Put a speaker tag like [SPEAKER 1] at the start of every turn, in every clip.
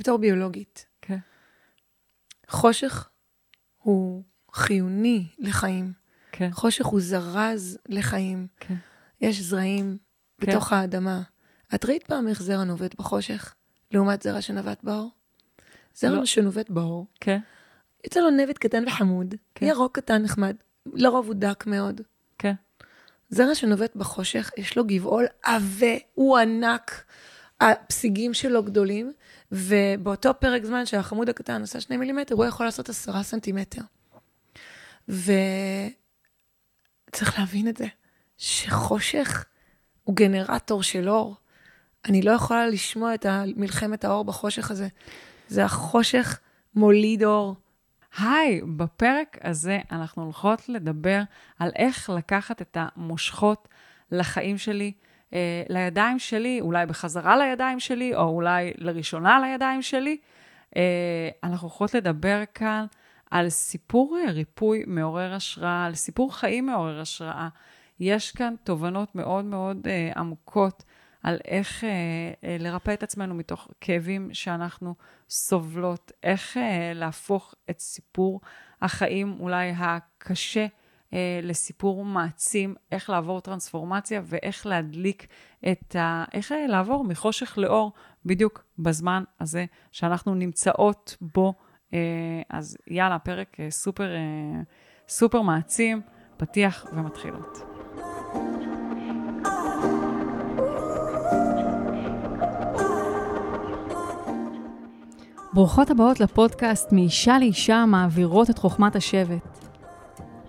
[SPEAKER 1] בתור ביולוגית.
[SPEAKER 2] כן.
[SPEAKER 1] חושך הוא חיוני לחיים.
[SPEAKER 2] כן,
[SPEAKER 1] חושך הוא זרז לחיים.
[SPEAKER 2] כן.
[SPEAKER 1] יש זרעים
[SPEAKER 2] כן.
[SPEAKER 1] בתוך האדמה. את ראית פעם איך זרע נובט בחושך, לעומת זרע שנבט באור? זרע
[SPEAKER 2] לא.
[SPEAKER 1] שנובט באור,
[SPEAKER 2] כן,
[SPEAKER 1] יוצא לו נבט קטן וחמוד,
[SPEAKER 2] כן.
[SPEAKER 1] ירוק קטן נחמד, לרוב הוא דק מאוד.
[SPEAKER 2] כן.
[SPEAKER 1] זרע שנובט בחושך, יש לו גבעול עבה, הוא ענק, הפסיגים שלו גדולים, ובאותו פרק זמן שהחמוד הקטן עשה שני מילימטר, הוא יכול לעשות עשרה סנטימטר. וצריך להבין את זה, שחושך הוא גנרטור של אור. אני לא יכולה לשמוע את מלחמת האור בחושך הזה. זה החושך מוליד אור.
[SPEAKER 2] היי, בפרק הזה אנחנו הולכות לדבר על איך לקחת את המושכות לחיים שלי, אה, לידיים שלי, אולי בחזרה לידיים שלי, או אולי לראשונה לידיים שלי. אה, אנחנו הולכות לדבר כאן על סיפור אה, ריפוי מעורר השראה, על סיפור חיים מעורר השראה. יש כאן תובנות מאוד מאוד אה, עמוקות על איך אה, אה, לרפא את עצמנו מתוך כאבים שאנחנו סובלות, איך אה, להפוך את סיפור החיים אולי הקשה לסיפור מעצים, איך לעבור טרנספורמציה ואיך להדליק את ה... איך אה, לעבור מחושך לאור בדיוק בזמן הזה שאנחנו נמצאות בו. אה, אז יאללה, פרק אה, סופר, אה, סופר מעצים, פתיח ומתחילות. ברוכות הבאות לפודקאסט מאישה לאישה מעבירות את חוכמת השבט.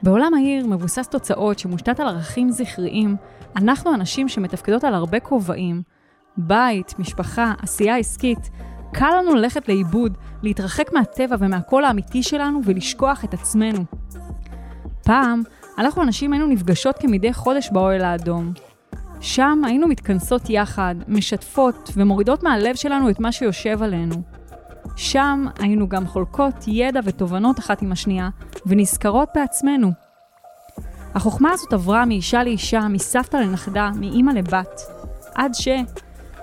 [SPEAKER 2] בעולם העיר מבוסס תוצאות שמושתת על ערכים זכריים, אנחנו הנשים שמתפקדות על הרבה כובעים, בית, משפחה, עשייה עסקית, קל לנו ללכת לאיבוד, להתרחק מהטבע ומהקול האמיתי שלנו ולשכוח את עצמנו. פעם, אנחנו הנשים היינו נפגשות כמדי חודש באוהל האדום. שם היינו מתכנסות יחד, משתפות ומורידות מהלב שלנו את מה שיושב עלינו. שם היינו גם חולקות ידע ותובנות אחת עם השנייה, ונזכרות בעצמנו. החוכמה הזאת עברה מאישה לאישה, מסבתא לנכדה, מאימא לבת, עד ש...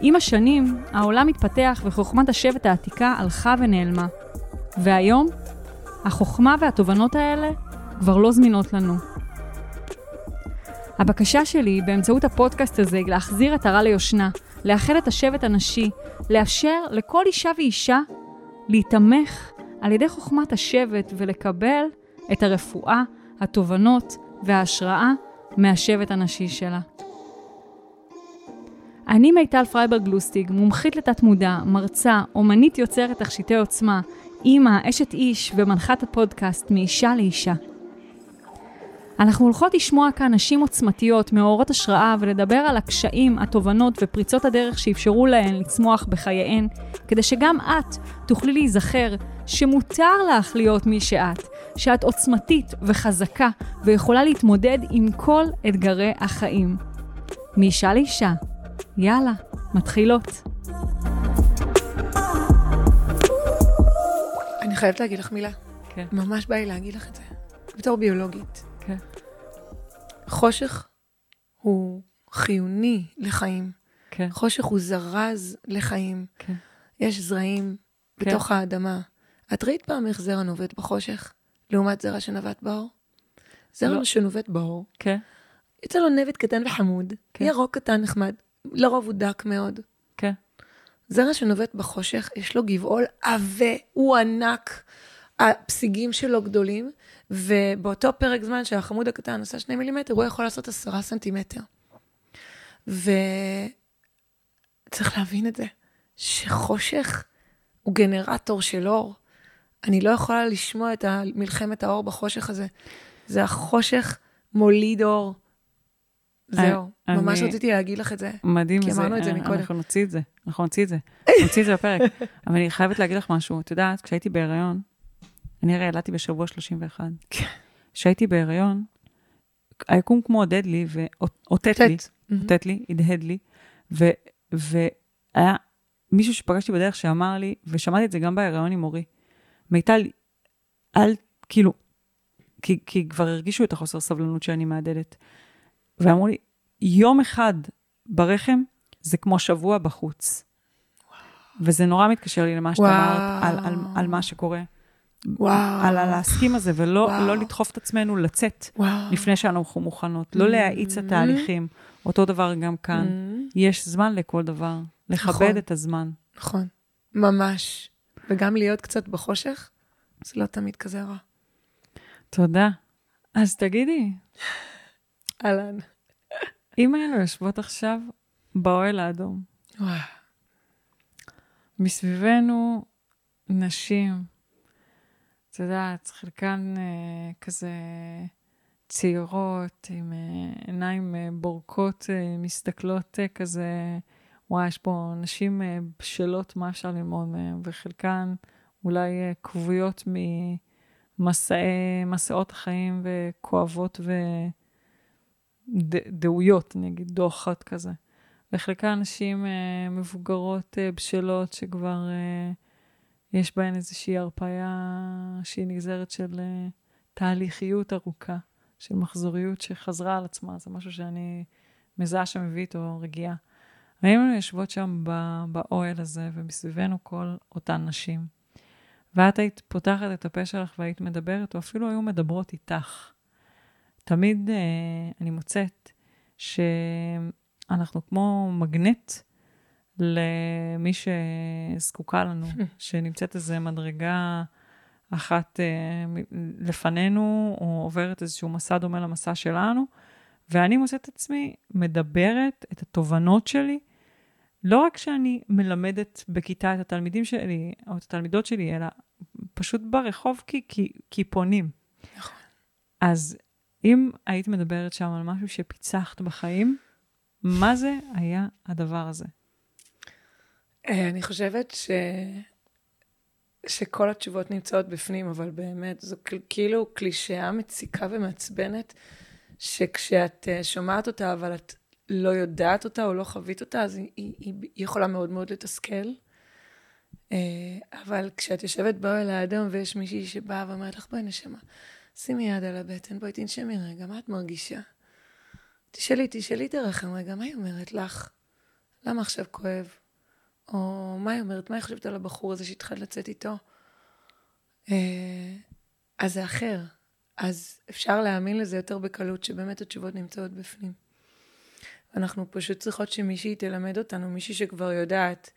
[SPEAKER 2] עם השנים, העולם התפתח וחוכמת השבט העתיקה הלכה ונעלמה. והיום, החוכמה והתובנות האלה כבר לא זמינות לנו. הבקשה שלי באמצעות הפודקאסט הזה היא להחזיר עטרה ליושנה, לאחד את השבט הנשי, לאפשר לכל אישה ואישה להיתמך על ידי חוכמת השבט ולקבל את הרפואה, התובנות וההשראה מהשבט הנשי שלה. אני מיטל פרייברג לוסטיג, מומחית לתת מודע, מרצה, אומנית יוצרת תכשיטי עוצמה, אימא, אשת איש ומנחת הפודקאסט מאישה לאישה. אנחנו הולכות לשמוע כאן נשים עוצמתיות, מעוררות השראה, ולדבר על הקשיים, התובנות ופריצות הדרך שאפשרו להן לצמוח בחייהן, כדי שגם את תוכלי להיזכר שמותר לך להיות מי שאת, שאת עוצמתית וחזקה ויכולה להתמודד עם כל אתגרי החיים. מאישה לאישה. יאללה, מתחילות.
[SPEAKER 1] אני חייבת להגיד לך מילה.
[SPEAKER 2] כן,
[SPEAKER 1] ממש בא לי להגיד לך את זה. בתור ביולוגית.
[SPEAKER 2] כן,
[SPEAKER 1] חושך הוא חיוני לחיים.
[SPEAKER 2] כן,
[SPEAKER 1] חושך הוא זרז לחיים.
[SPEAKER 2] כן.
[SPEAKER 1] יש זרעים
[SPEAKER 2] כן.
[SPEAKER 1] בתוך האדמה. את ראית פעם איך זרע נובט בחושך, לעומת זרע שנבט באור? זרע
[SPEAKER 2] לא.
[SPEAKER 1] שנובט באור,
[SPEAKER 2] כן,
[SPEAKER 1] יוצא לו נבט קטן וחמוד,
[SPEAKER 2] כן.
[SPEAKER 1] ירוק קטן נחמד, לרוב הוא דק מאוד.
[SPEAKER 2] כן,
[SPEAKER 1] זרע שנובט בחושך, יש לו גבעול עבה, הוא ענק, הפסיגים שלו גדולים, ובאותו פרק זמן שהחמוד הקטן עשה שני מילימטר, הוא יכול לעשות עשרה סנטימטר. וצריך להבין את זה, שחושך הוא גנרטור של אור. אני לא יכולה לשמוע את מלחמת האור בחושך הזה. זה החושך מוליד אור. זהו,
[SPEAKER 2] אני-
[SPEAKER 1] ממש רציתי להגיד לך את זה.
[SPEAKER 2] מדהים.
[SPEAKER 1] כי אמרנו את זה
[SPEAKER 2] אה,
[SPEAKER 1] מקודם.
[SPEAKER 2] אנחנו נוציא את זה, אנחנו נוציא את זה. נוציא את זה בפרק. אבל אני חייבת להגיד לך משהו. את יודעת, כשהייתי בהיריון, אני הרי ילדתי בשבוע 31.
[SPEAKER 1] כן.
[SPEAKER 2] כשהייתי בהיריון, היקום כמו עודד לי, ואותת לי.
[SPEAKER 1] מהמם.
[SPEAKER 2] אותת לי, הדהד לי, ו- והיה מישהו שפגשתי בדרך שאמר לי, ושמעתי את זה גם בהיריון עם מורי, מיטל, אל, כאילו, כי, כי כבר הרגישו את החוסר סבלנות שאני מהדהדת. ואמרו לי, יום אחד ברחם זה כמו שבוע בחוץ. וזה נורא מתקשר לי למה שאת
[SPEAKER 1] וואו.
[SPEAKER 2] אמרת, על, על, על מה שקורה.
[SPEAKER 1] וואו.
[SPEAKER 2] על הלהסכים הזה, ולא
[SPEAKER 1] וואו.
[SPEAKER 2] לא לדחוף את עצמנו לצאת
[SPEAKER 1] וואו.
[SPEAKER 2] לפני שאנחנו מוכנות. לא להאיץ את התהליכים. אותו דבר גם כאן.
[SPEAKER 1] Mm,
[SPEAKER 2] יש זמן לכל דבר. לכבד
[SPEAKER 1] נכון.
[SPEAKER 2] את הזמן.
[SPEAKER 1] נכון, ממש. וגם להיות קצת בחושך, זה לא תמיד כזה רע.
[SPEAKER 2] תודה. אז תגידי,
[SPEAKER 1] אהלן.
[SPEAKER 2] אם היינו יושבות עכשיו באוהל האדום,
[SPEAKER 1] וואו.
[SPEAKER 2] מסביבנו נשים, את יודעת, חלקן אה, כזה צעירות, עם אה, עיניים אה, בורקות, אה, מסתכלות אה, כזה, וואי, יש פה נשים אה, בשלות, מה אפשר ללמוד מהן, וחלקן אולי אה, כבויות ממסעות החיים וכואבות ודאויות, נגיד, דוחת כזה. וחלקן נשים אה, מבוגרות אה, בשלות שכבר אה, יש בהן איזושהי הרפאיה שהיא נגזרת של אה, תהליכיות ארוכה, של מחזוריות שחזרה על עצמה, זה משהו שאני מזהה שמביא איתו רגיעה. היינו יושבות שם באוהל הזה, ומסביבנו כל אותן נשים. ואת היית פותחת את הפה שלך והיית מדברת, או אפילו היו מדברות איתך. תמיד אה, אני מוצאת שאנחנו כמו מגנט למי שזקוקה לנו, שנמצאת איזו מדרגה אחת אה, לפנינו, או עוברת איזשהו מסע דומה למסע שלנו, ואני מוצאת את עצמי מדברת את התובנות שלי, לא רק שאני מלמדת בכיתה את התלמידים שלי, או את התלמידות שלי, אלא פשוט ברחוב כי, כי, כי פונים.
[SPEAKER 1] נכון.
[SPEAKER 2] אז אם היית מדברת שם על משהו שפיצחת בחיים, מה זה היה הדבר הזה?
[SPEAKER 1] אה, אני חושבת ש... שכל התשובות נמצאות בפנים, אבל באמת, זו כאילו קלישאה מציקה ומעצבנת, שכשאת אה, שומעת אותה, אבל את לא יודעת אותה או לא חווית אותה, אז היא, היא, היא יכולה מאוד מאוד לתסכל. אה, אבל כשאת יושבת באוהל האדום ויש מישהי שבאה ואומרת לך, בואי נשמה, שימי יד על הבטן, בואי תנשמי רגע, מה את מרגישה? תשאלי, תשאלי את הרחם רגע, מה היא אומרת לך? למה עכשיו כואב? או מה היא אומרת? מה היא חושבת על הבחור הזה שהתחלת לצאת איתו? אה, אז זה אחר. אז אפשר להאמין לזה יותר בקלות, שבאמת התשובות נמצאות בפנים. אנחנו פשוט צריכות שמישהי תלמד אותנו, מישהי שכבר יודעת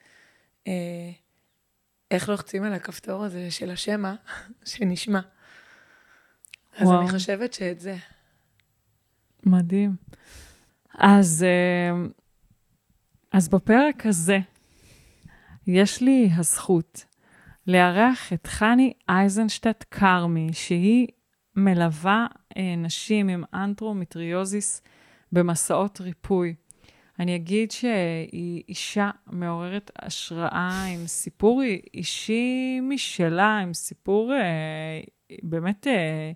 [SPEAKER 1] אה, איך לוחצים על הכפתור הזה של השמע, שנשמע. אז
[SPEAKER 2] וואו.
[SPEAKER 1] אני חושבת שאת זה.
[SPEAKER 2] מדהים. אז, אה, אז בפרק הזה יש לי הזכות לארח את חני אייזנשטט כרמי, שהיא מלווה אה, נשים עם אנדומטריוזיס במסעות ריפוי. אני אגיד שהיא אישה מעוררת השראה עם סיפור אישי משלה, עם סיפור אה, באמת, אה,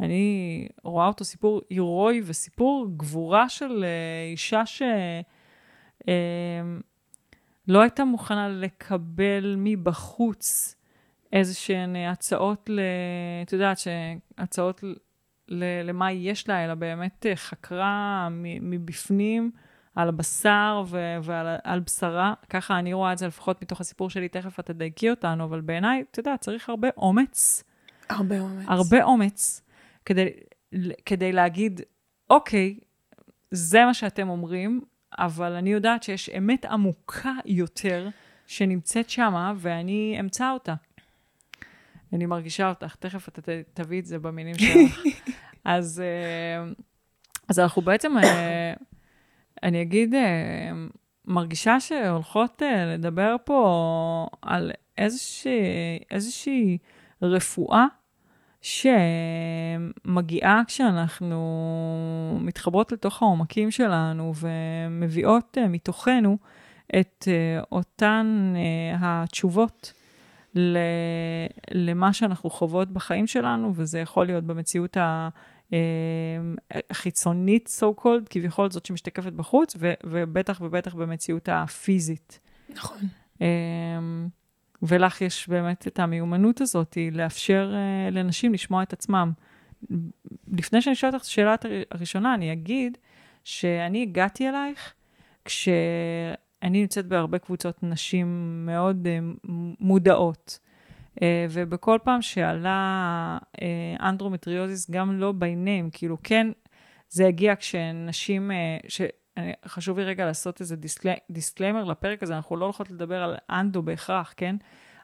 [SPEAKER 2] אני רואה אותו סיפור הירואי וסיפור גבורה של אה, אישה ש... אה, לא הייתה מוכנה לקבל מבחוץ איזה שהן הצעות ל... את יודעת, הצעות ל... למה יש לה, אלא באמת אה, חקרה מבפנים על הבשר ו... ועל על בשרה. ככה אני רואה את זה לפחות מתוך הסיפור שלי, תכף את תדייקי אותנו, אבל בעיניי, את יודעת, צריך הרבה אומץ,
[SPEAKER 1] הרבה אומץ.
[SPEAKER 2] הרבה אומץ, כדי, כדי להגיד, אוקיי, זה מה שאתם אומרים, אבל אני יודעת שיש אמת עמוקה יותר שנמצאת שמה, ואני אמצא אותה. אני מרגישה אותך, תכף אתה תביא את זה במילים שלך. אז, אה, אז אנחנו בעצם, אה, אני אגיד, אה, מרגישה שהולכות לדבר פה על איזושהי, איזושהי רפואה שמגיעה כשאנחנו מתחברות לתוך העומקים שלנו ומביאות אה, מתוכנו את אה, אותן אה, התשובות למה שאנחנו חוות בחיים שלנו, וזה יכול להיות במציאות ה... החיצונית, so called, כביכול זאת שמשתקפת בחוץ, ו- ובטח ובטח במציאות הפיזית.
[SPEAKER 1] נכון.
[SPEAKER 2] ולך יש באמת את המיומנות הזאת, לאפשר uh, לנשים לשמוע את עצמם. לפני שאני שואלת אותך את השאלה הראשונה, אני אגיד שאני הגעתי אלייך כשאני אני נמצאת בהרבה קבוצות נשים מאוד אה, מודעות. אה, ובכל פעם שעלה אה, אנדומטריוזיס, גם לא name, כאילו כן, זה הגיע כשנשים, אה, ש... חשוב לי רגע לעשות איזה disclaimer לפרק הזה, אנחנו לא הולכות לדבר על אנדו בהכרח, כן?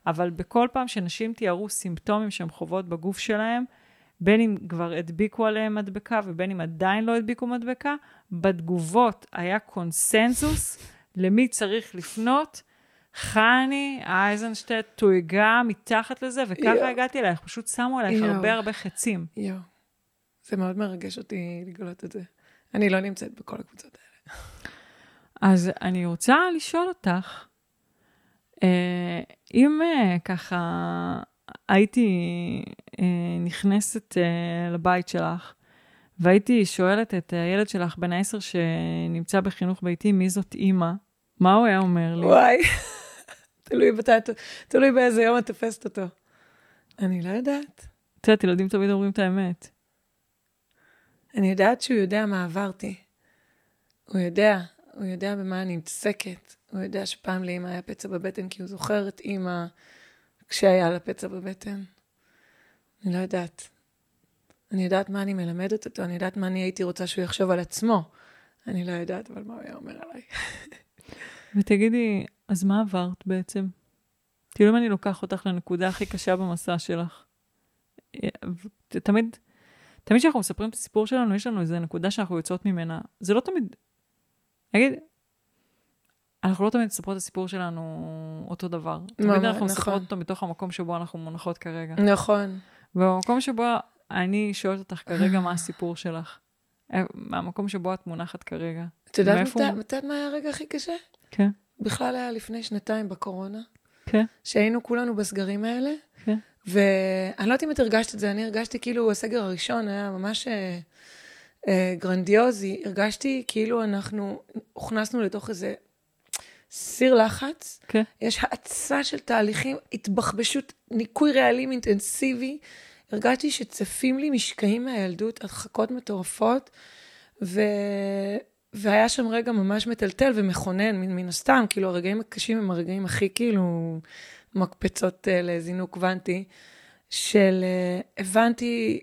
[SPEAKER 2] אבל בכל פעם שנשים תיארו סימפטומים שהן חוות בגוף שלהם, בין אם כבר הדביקו עליהם מדבקה ובין אם עדיין לא הדביקו מדבקה, בתגובות היה קונסנזוס למי צריך לפנות. חני אייזנשטט תויגה מתחת לזה, וככה יו. הגעתי אלייך, פשוט שמו עלייך יו. הרבה הרבה חצים.
[SPEAKER 1] יואו, זה מאוד מרגש אותי לגלות את זה. אני לא נמצאת בכל הקבוצות האלה.
[SPEAKER 2] אז אני רוצה לשאול אותך, אה, אם אה, ככה הייתי אה, נכנסת לבית שלך, והייתי שואלת את הילד שלך בן העשר שנמצא בחינוך ביתי, מי זאת אימא? מה הוא היה אומר לי?
[SPEAKER 1] וואי, תלוי, בת... תלוי באיזה יום את תופסת אותו. אני לא יודעת.
[SPEAKER 2] את יודעת, ילדים תמיד אומרים את האמת.
[SPEAKER 1] אני יודעת שהוא יודע מה עברתי. הוא יודע, הוא יודע במה אני מתעסקת. הוא יודע שפעם לאמא היה פצע בבטן, כי הוא זוכר את אימא כשהיה לה פצע בבטן. אני לא יודעת. אני יודעת מה אני מלמדת אותו, אני יודעת מה אני הייתי רוצה שהוא יחשוב על עצמו. אני לא יודעת, אבל מה הוא היה אומר עליי.
[SPEAKER 2] ותגידי, אז מה עברת בעצם? כאילו אם אני לוקח אותך לנקודה הכי קשה במסע שלך, תמיד, תמיד כשאנחנו מספרים את הסיפור שלנו, יש לנו איזו נקודה שאנחנו יוצאות ממנה. זה לא תמיד, נגיד, אנחנו לא תמיד מספרות את הסיפור שלנו אותו דבר. תמיד אנחנו נכון. מספרות אותו מתוך המקום שבו אנחנו מונחות כרגע.
[SPEAKER 1] נכון.
[SPEAKER 2] ובמקום שבו אני שואלת אותך כרגע מה הסיפור שלך. אה, מהמקום שבו את מונחת כרגע.
[SPEAKER 1] את יודעת מתי מה היה הרגע הכי קשה?
[SPEAKER 2] כן.
[SPEAKER 1] בכלל היה לפני שנתיים בקורונה.
[SPEAKER 2] כן.
[SPEAKER 1] שהיינו כולנו בסגרים האלה.
[SPEAKER 2] כן.
[SPEAKER 1] ואני לא יודעת אם את הרגשת את זה, אני הרגשתי כאילו הסגר הראשון היה ממש אה, גרנדיוזי. הרגשתי כאילו אנחנו הוכנסנו לתוך איזה סיר לחץ.
[SPEAKER 2] כן.
[SPEAKER 1] יש האצה של תהליכים, התבחבשות, ניקוי רעלים אינטנסיבי. הרגשתי שצפים לי משקעים מהילדות, הדחקות מטורפות, ו... והיה שם רגע ממש מטלטל ומכונן, מן, מן הסתם, כאילו הרגעים הקשים הם הרגעים הכי כאילו מקפצות uh, לזינוק קוונטי, של uh, הבנתי,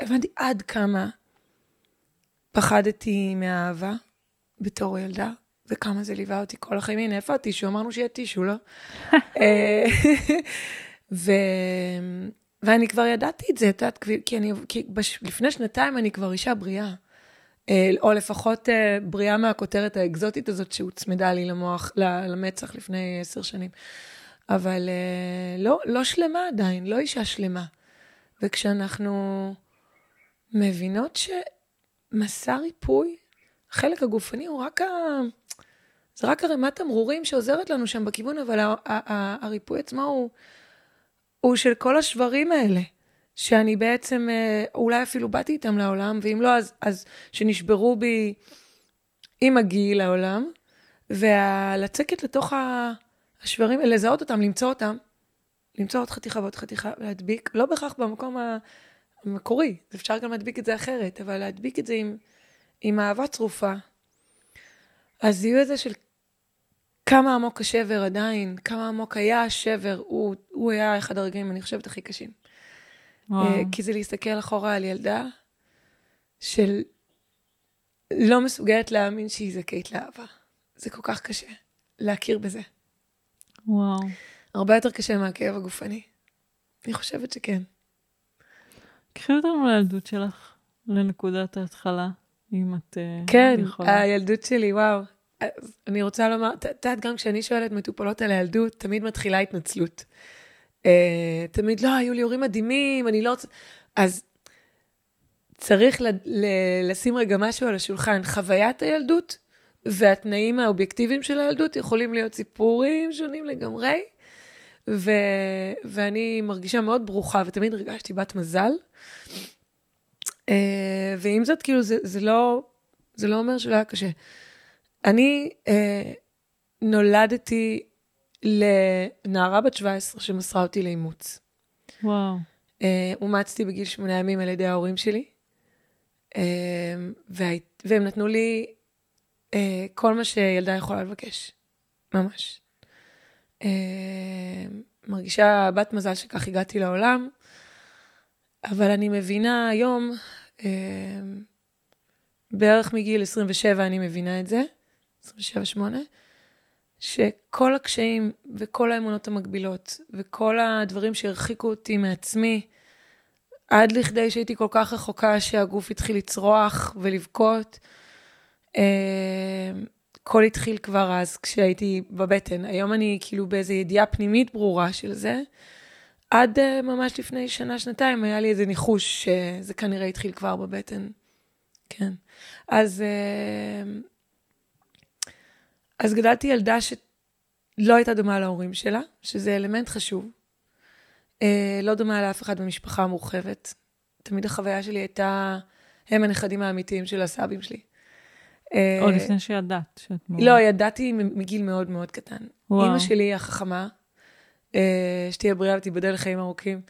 [SPEAKER 1] הבנתי עד כמה פחדתי מהאהבה בתור ילדה, וכמה זה ליווה אותי כל החיים. הנה, איפה הטישו? אמרנו שיהיה טישו, לא? אה, ו... ואני כבר ידעתי את זה, את יודעת, כי, אני, כי בש, לפני שנתיים אני כבר אישה בריאה. אה, או לפחות אה, בריאה מהכותרת האקזוטית הזאת שהוצמדה לי למוח, למצח לפני עשר שנים. אבל לא, לא שלמה עדיין, לא אישה שלמה. וכשאנחנו מבינות שמסע ריפוי, החלק הגופני הוא רק ה... זה רק ערימת תמרורים שעוזרת לנו שם בכיוון, אבל הריפוי עצמו הוא, הוא של כל השברים האלה. שאני בעצם אה, אולי אפילו באתי איתם לעולם, ואם לא, אז, אז שנשברו בי עם הגיל לעולם, ולצקת לתוך השברים, לזהות אותם, למצוא אותם, למצוא עוד חתיכה ועוד חתיכה, להדביק, לא בהכרח במקום המקורי, אפשר גם להדביק את זה אחרת, אבל להדביק את זה עם, עם אהבה צרופה. אז יהיו איזה של כמה עמוק השבר עדיין, כמה עמוק היה השבר, הוא, הוא היה אחד הרגעים, אני חושבת, הכי קשים. וואו. כי זה להסתכל אחורה על ילדה של לא מסוגלת להאמין שהיא זכאית לאהבה. זה כל כך קשה להכיר בזה.
[SPEAKER 2] וואו.
[SPEAKER 1] הרבה יותר קשה מהכאב הגופני. אני חושבת שכן.
[SPEAKER 2] קחי אותנו לילדות שלך, לנקודת ההתחלה, אם את
[SPEAKER 1] אה, כן, יכולה. כן, הילדות שלי, וואו. אז אני רוצה לומר, את יודעת, גם כשאני שואלת מטופלות על הילדות, תמיד מתחילה התנצלות. Uh, תמיד, לא, היו לי הורים מדהימים, אני לא רוצה... אז צריך ל- ל- לשים רגע משהו על השולחן. חוויית הילדות והתנאים האובייקטיביים של הילדות יכולים להיות סיפורים שונים לגמרי, ו- ואני מרגישה מאוד ברוכה, ותמיד הרגשתי בת מזל. Uh, ועם זאת, כאילו, זה, זה, לא, זה לא אומר שלא היה קשה. אני uh, נולדתי לנערה בת 17 שמסרה אותי לאימוץ.
[SPEAKER 2] וואו.
[SPEAKER 1] אה, אומצתי בגיל שמונה ימים על ידי ההורים שלי, אה, והם נתנו לי אה, כל מה שילדה יכולה לבקש. ממש. אה, מרגישה בת מזל שכך הגעתי לעולם, אבל אני מבינה היום, אה, בערך מגיל 27 אני מבינה את זה, 27-8, שכל הקשיים וכל האמונות המקבילות וכל הדברים שהרחיקו אותי מעצמי, עד לכדי שהייתי כל כך רחוקה שהגוף התחיל לצרוח ולבכות, אה, הכל התחיל כבר אז כשהייתי בבטן. היום אני כאילו באיזו ידיעה פנימית ברורה של זה. עד uh, ממש לפני שנה, שנתיים, היה לי איזה ניחוש שזה כנראה התחיל כבר בבטן. כן. אז, uh, אז גדלתי ילדה שלא הייתה דומה להורים שלה, שזה אלמנט חשוב. Uh, לא דומה לאף אחד במשפחה המורחבת. תמיד החוויה שלי הייתה, הם הנכדים האמיתיים של הסבים שלי.
[SPEAKER 2] או לפני שידעת. שאת
[SPEAKER 1] לא, ידעתי מגיל מאוד מאוד קטן. וואו. אימא שלי החכמה, אה, שתהיה בריאה ותיבדל לחיים ארוכים,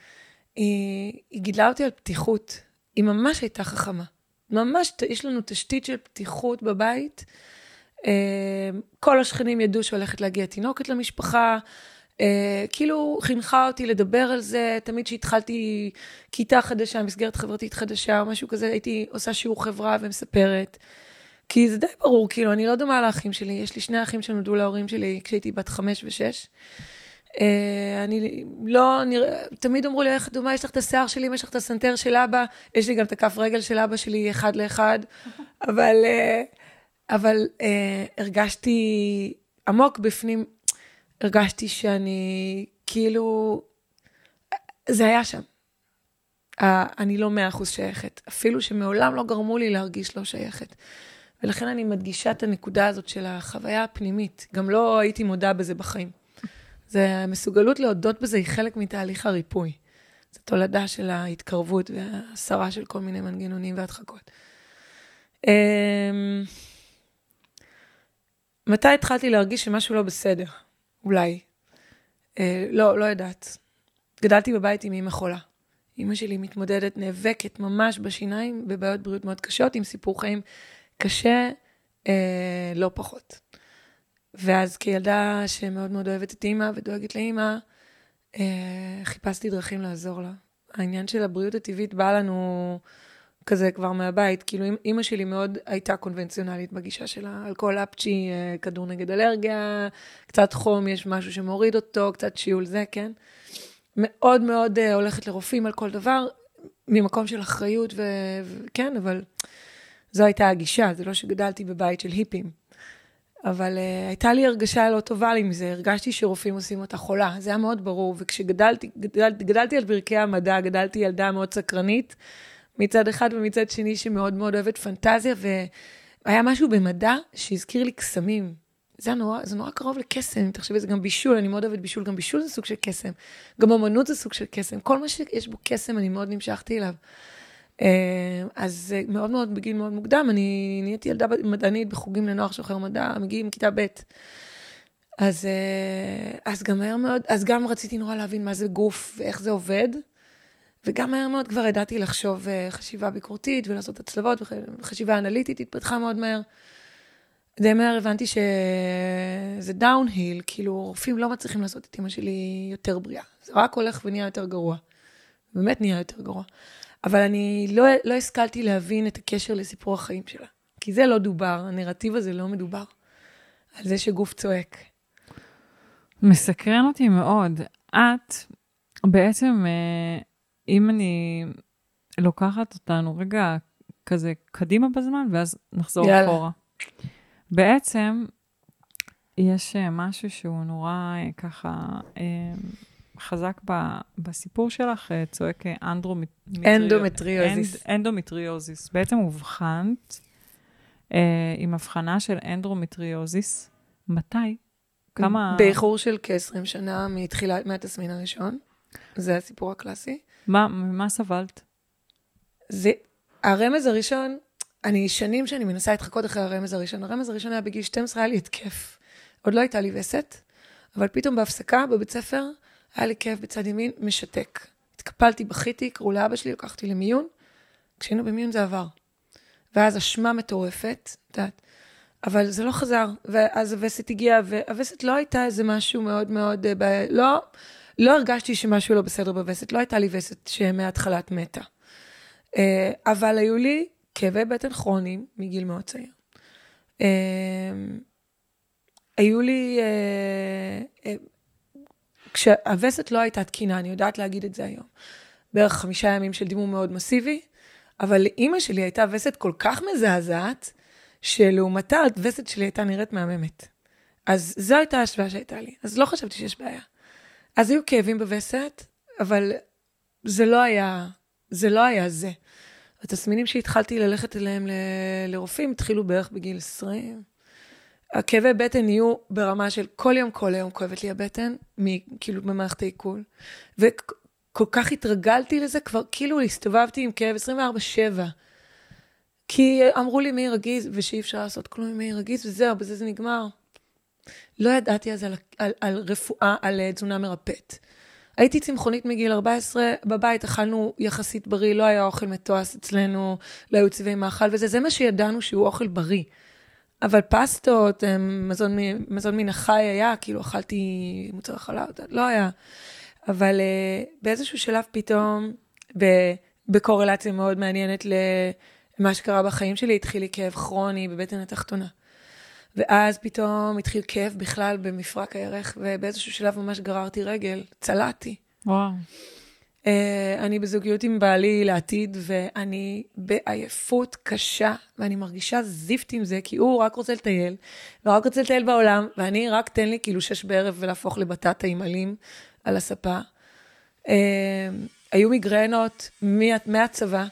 [SPEAKER 1] היא, היא גידלה אותי על פתיחות. היא ממש הייתה חכמה. ממש, יש לנו תשתית של פתיחות בבית. אה, כל השכנים ידעו שהולכת להגיע תינוקת למשפחה. כאילו חינכה אותי לדבר על זה, תמיד כשהתחלתי כיתה חדשה, מסגרת חברתית חדשה או משהו כזה, הייתי עושה שיעור חברה ומספרת. כי זה די ברור, כאילו, אני לא דומה לאחים שלי, יש לי שני אחים שנולדו להורים שלי כשהייתי בת חמש ושש. Uh, אני לא נראה, תמיד אמרו לי, איך דומה, יש לך את השיער שלי, יש לך את הסנטר של אבא, יש לי גם את הכף רגל של אבא שלי אחד לאחד, אבל, uh, אבל uh, הרגשתי עמוק בפנים, הרגשתי שאני, כאילו, זה היה שם. Uh, אני לא מאה אחוז שייכת, אפילו שמעולם לא גרמו לי להרגיש לא שייכת. ולכן אני מדגישה את הנקודה הזאת של החוויה הפנימית. גם לא הייתי מודה בזה בחיים. זה, המסוגלות להודות בזה היא חלק מתהליך הריפוי. זו תולדה של ההתקרבות והסרה של כל מיני מנגנונים והדחקות. אמ, מתי התחלתי להרגיש שמשהו לא בסדר? אולי. אה, לא, לא יודעת. גדלתי בבית עם אימא חולה. אימא שלי מתמודדת, נאבקת ממש בשיניים בבעיות בריאות מאוד קשות, עם סיפור חיים קשה אה, לא פחות. ואז כילדה שמאוד מאוד אוהבת את אימא ודואגת לאימא, אה, חיפשתי דרכים לעזור לה. העניין של הבריאות הטבעית בא לנו כזה כבר מהבית. כאילו, אימא שלי מאוד הייתה קונבנציונלית בגישה שלה. אלכוהול אפצ'י, אה, כדור נגד אלרגיה, קצת חום, יש משהו שמוריד אותו, קצת שיעול זה, כן? מאוד מאוד אה, הולכת לרופאים על כל דבר, ממקום של אחריות, וכן, אבל... זו הייתה הגישה, זה לא שגדלתי בבית של היפים. אבל uh, הייתה לי הרגשה לא טובה עם זה, הרגשתי שרופאים עושים אותה חולה, זה היה מאוד ברור. וכשגדלתי, גדל, גדלתי על ברכי המדע, גדלתי ילדה מאוד סקרנית, מצד אחד ומצד שני שמאוד מאוד אוהבת פנטזיה, והיה משהו במדע שהזכיר לי קסמים. זה נורא, זה נורא קרוב לקסם, תחשבי, זה גם בישול, אני מאוד אוהבת בישול, גם בישול זה סוג של קסם. גם אמנות זה סוג של קסם, כל מה שיש בו קסם, אני מאוד נמשכתי אליו. אה, אז מאוד מאוד, בגיל מאוד מוקדם, אני נהייתי ילדה מדענית בחוגים לנוער שוחר מדע, מגיעים מכיתה ב'. אז, אה, אז גם מהר מאוד, אז גם רציתי נורא להבין מה זה גוף ואיך זה עובד, וגם מהר מאוד כבר ידעתי לחשוב אה, חשיבה ביקורתית ולעשות הצלבות, וחשיבה אנליטית התפתחה מאוד מהר. די מהר הבנתי שזה דאון-היל, כאילו רופאים לא מצליחים לעשות את אמא שלי יותר בריאה. זה רק הולך ונהיה יותר גרוע. באמת נהיה יותר גרוע. אבל אני לא, לא השכלתי להבין את הקשר לסיפור החיים שלה. כי זה לא דובר, הנרטיב הזה לא מדובר. על זה שגוף צועק.
[SPEAKER 2] מסקרן אותי מאוד. את, בעצם, אה, אם אני לוקחת אותנו רגע כזה קדימה בזמן, ואז נחזור יאללה. אחורה. בעצם, יש אה, משהו שהוא נורא אה, ככה חזק ב, בסיפור שלך, אה, צועק
[SPEAKER 1] אנדומטריוזיס.
[SPEAKER 2] אנד, אנדומטריוזיס. בעצם אובחנת אה, עם אבחנה של אנדומטריוזיס. מתי? כמה...
[SPEAKER 1] באיחור של כ-20 שנה מתחילת, מהתסמין הראשון. זה הסיפור הקלאסי.
[SPEAKER 2] מה, ממה סבלת?
[SPEAKER 1] זה, הרמז הראשון, אני שנים שאני מנסה להתחקות אחרי הרמז הראשון. הרמז הראשון היה בגיל 12, היה לי התקף. עוד לא הייתה לי וסת, אבל פתאום בהפסקה בבית ספר, היה לי כאב בצד ימין, משתק. התקפלתי, בכיתי, קראו לאבא שלי, לקחתי למיון. כשהיינו במיון זה עבר. ואז אשמה מטורפת, את יודעת, אבל זה לא חזר. ואז הווסת הגיעה, והווסת לא הייתה איזה משהו מאוד מאוד... אה, ב... לא, לא הרגשתי שמשהו לא בסדר בווסת, לא הייתה לי וסת שמההתחלת מתה. אה, אבל היו לי כאבי בטן כרוניים מגיל מאוד צעיר. אה, היו לי... כשהווסת לא הייתה תקינה, אני יודעת להגיד את זה היום. בערך חמישה ימים של דימום מאוד מסיבי, אבל לאימא שלי הייתה וסת כל כך מזעזעת, שלעומתה הווסת שלי הייתה נראית מהממת. אז זו הייתה ההשוואה שהייתה לי, אז לא חשבתי שיש בעיה. אז היו כאבים בווסת, אבל זה לא היה, זה לא היה זה. התסמינים שהתחלתי ללכת אליהם ל- לרופאים התחילו בערך בגיל 20. הכאבי בטן נהיו ברמה של כל יום, כל היום כואבת לי הבטן, כאילו במערכת העיכול. וכל כך התרגלתי לזה, כבר כאילו הסתובבתי עם כאב 24-7. כי אמרו לי מי רגיז, ושאי אפשר לעשות כלום עם מי רגיז, וזהו, בזה זה נגמר. לא ידעתי אז על, על, על רפואה, על אה, תזונה מרפאת. הייתי צמחונית מגיל 14, בבית אכלנו יחסית בריא, לא היה אוכל מתועש אצלנו, לא היו צבעי מאכל וזה, זה מה שידענו שהוא אוכל בריא. אבל פסטות, אה, מזון, מזון מן החי היה, כאילו אכלתי מוצר חלב, לא היה. אבל uh, באיזשהו שלב פתאום, בקורלציה מאוד מעניינת למה שקרה בחיים שלי, התחיל לי כאב כרוני בבטן התחתונה. ואז פתאום התחיל כאב בכלל במפרק הירך, ובאיזשהו שלב ממש גררתי רגל, צלעתי.
[SPEAKER 2] וואו.
[SPEAKER 1] Uh, אני בזוגיות עם בעלי לעתיד, ואני בעייפות קשה, ואני מרגישה זיפט עם זה, כי הוא רק רוצה לטייל, ורק רוצה לטייל בעולם, ואני רק תן לי כאילו שש בערב ולהפוך לבטטה עם עלים על הספה. Uh, היו מיגרנות מה, מהצבא.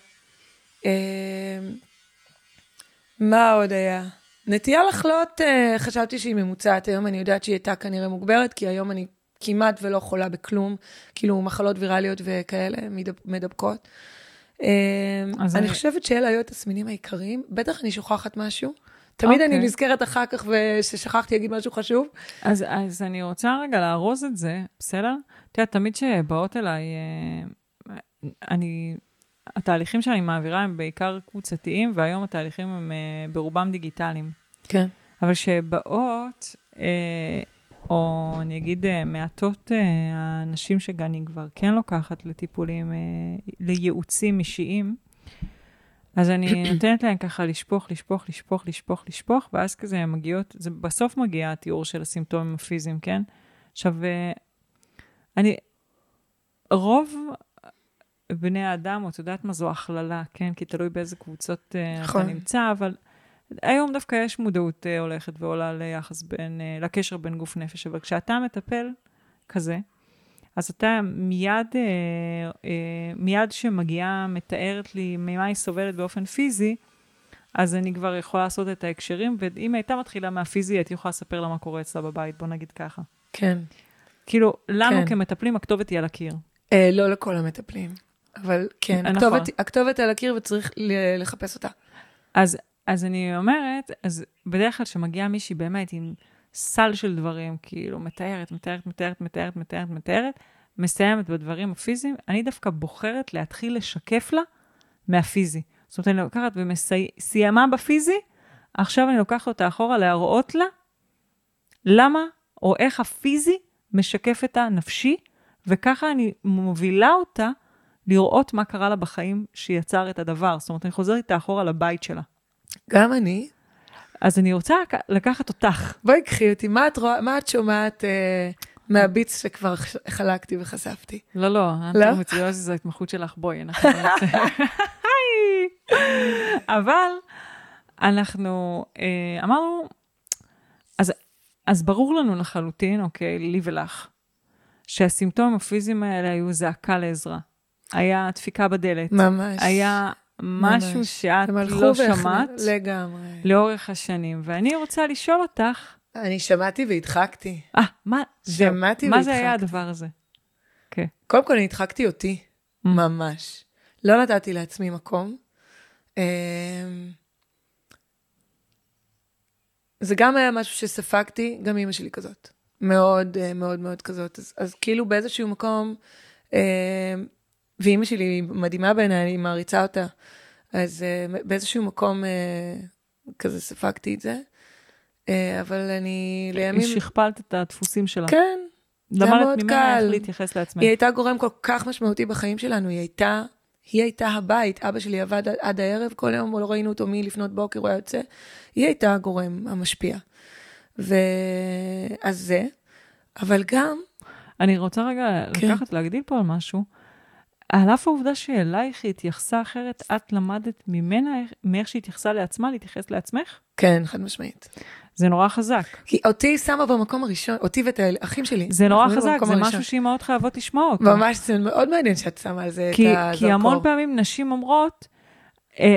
[SPEAKER 1] Uh, מה עוד היה? נטייה לחלות, חשבתי שהיא ממוצעת, היום אני יודעת שהיא הייתה כנראה מוגברת, כי היום אני כמעט ולא חולה בכלום, כאילו מחלות ויראליות וכאלה מדבקות. אני, אני חושבת שאלה היו התסמינים העיקריים, בטח אני שוכחת משהו. תמיד okay. אני אוקיי. נזכרת אחר כך וששכחתי להגיד משהו חשוב.
[SPEAKER 2] אז, אז אני רוצה רגע לארוז את זה, בסדר? את יודעת, תמיד כשבאות אליי, אה, אני, התהליכים שאני מעבירה הם בעיקר קבוצתיים, והיום התהליכים הם אה, ברובם דיגיטליים.
[SPEAKER 1] כן.
[SPEAKER 2] אבל כשבאות, אה, או אני אגיד מעטות האנשים שאני כבר כן לוקחת לטיפולים, לייעוצים אישיים, אז אני נותנת להם ככה לשפוך, לשפוך, לשפוך, לשפוך, לשפוך, ואז כזה הן מגיעות, זה בסוף מגיע התיאור של הסימפטומים הפיזיים, כן? עכשיו, אני, רוב בני האדם, את יודעת מה זו הכללה, כן? כי תלוי באיזה קבוצות נכון. אתה נמצא, אבל היום דווקא יש מודעות הולכת ועולה ליחס בין, לקשר בין גוף נפש, אבל כשאתה מטפל כזה, אז אתה מיד, אה, אה, מיד שמגיעה, מתארת לי ממה היא סובלת באופן פיזי, אז אני כבר יכולה לעשות את ההקשרים, ואם הייתה מתחילה מהפיזי, הייתי יכולה לספר לה מה קורה אצלה בבית, בוא נגיד ככה.
[SPEAKER 1] כן.
[SPEAKER 2] כאילו, לנו כן. כמטפלים, הכתובת היא על הקיר.
[SPEAKER 1] אה, לא לכל המטפלים, אבל כן, נכון. הכתובת, הכתובת על הקיר וצריך לחפש אותה.
[SPEAKER 2] אז, אז אני אומרת, אז בדרך כלל כשמגיעה מישהי באמת עם סל של דברים, כאילו, מתארת, מתארת, מתארת, מתארת, מתארת, מתארת, מסיימת בדברים הפיזיים, אני דווקא בוחרת להתחיל לשקף לה מהפיזי. זאת אומרת, אני לוקחת וסיימה בפיזי, עכשיו אני לוקחת אותה אחורה להראות לה למה או איך הפיזי משקף את הנפשי, וככה אני מובילה אותה לראות מה קרה לה בחיים שיצר את הדבר. זאת אומרת, אני חוזרת איתה אחורה לבית שלה.
[SPEAKER 1] גם אני.
[SPEAKER 2] אז אני רוצה לקחת אותך.
[SPEAKER 1] בואי קחי אותי, מה את, רואה, מה את שומעת אה, מה bits שכבר חלקתי וחשפתי?
[SPEAKER 2] לא, לא, אנדומטריוזיס זו ההתמחות שלך, בואי, אנחנו... אבל אנחנו אה, אמרנו, אז, אז ברור לנו לחלוטין, אוקיי, לי ולך, שהסימפטומים הפיזיים האלה היו זעקה לעזרה. היה דפיקה בדלת.
[SPEAKER 1] ממש.
[SPEAKER 2] היה משהו ממש. שאת לא שמעת.
[SPEAKER 1] לגמרי.
[SPEAKER 2] לאורך השנים. ואני רוצה לשאול אותך...
[SPEAKER 1] אני שמעתי והדחקתי.
[SPEAKER 2] אה, מה?
[SPEAKER 1] שמעתי והדחקתי.
[SPEAKER 2] מה זה היה הדבר הזה?
[SPEAKER 1] כן. Okay. קודם כל, אני הדחקתי אותי, mm. ממש. לא נתתי לעצמי מקום. אמ, זה גם היה משהו שספגתי, גם אימא שלי כזאת. מאוד, אה, מאוד, מאוד כזאת. אז, אז כאילו באיזשהו מקום, אה, ואימא שלי מדהימה בעיניי, אני מעריצה אותה. אז uh, באיזשהו מקום uh, כזה ספגתי את זה. אה, אבל אני לימים...
[SPEAKER 2] שכפלת את הדפוסים שלה.
[SPEAKER 1] כן, זה היה מאוד
[SPEAKER 2] למדת ממנה
[SPEAKER 1] קל.
[SPEAKER 2] איך להתייחס לעצמך.
[SPEAKER 1] היא הייתה גורם כל כך משמעותי בחיים שלנו, היא הייתה, היא הייתה הבית, אבא שלי עבד עד- עד הערב, כל יום לא ראינו אותו מלפנות בוקר, הוא היה יוצא, היא הייתה הגורם המשפיע. ואז זה, אבל גם,
[SPEAKER 2] אני רוצה רגע
[SPEAKER 1] כן.
[SPEAKER 2] לקחת, להגדיל פה על משהו. על אף העובדה שאלייך היא התייחסה אחרת, את למדת ממנה, איך- מאיך שהיא התייחסה לעצמה, להתייחס לעצמך?
[SPEAKER 1] כן, חד משמעית.
[SPEAKER 2] זה נורא חזק.
[SPEAKER 1] כי אותי שמה במקום הראשון, אותי ואת האחים שלי.
[SPEAKER 2] זה נורא חזק, זה
[SPEAKER 1] הראשון.
[SPEAKER 2] משהו שאימהות חייבות לשמוע אותו.
[SPEAKER 1] ממש, זה מאוד מעניין שאת שמה על זה
[SPEAKER 2] כי,
[SPEAKER 1] את הזרקור.
[SPEAKER 2] כי המון פעמים נשים אומרות, אה,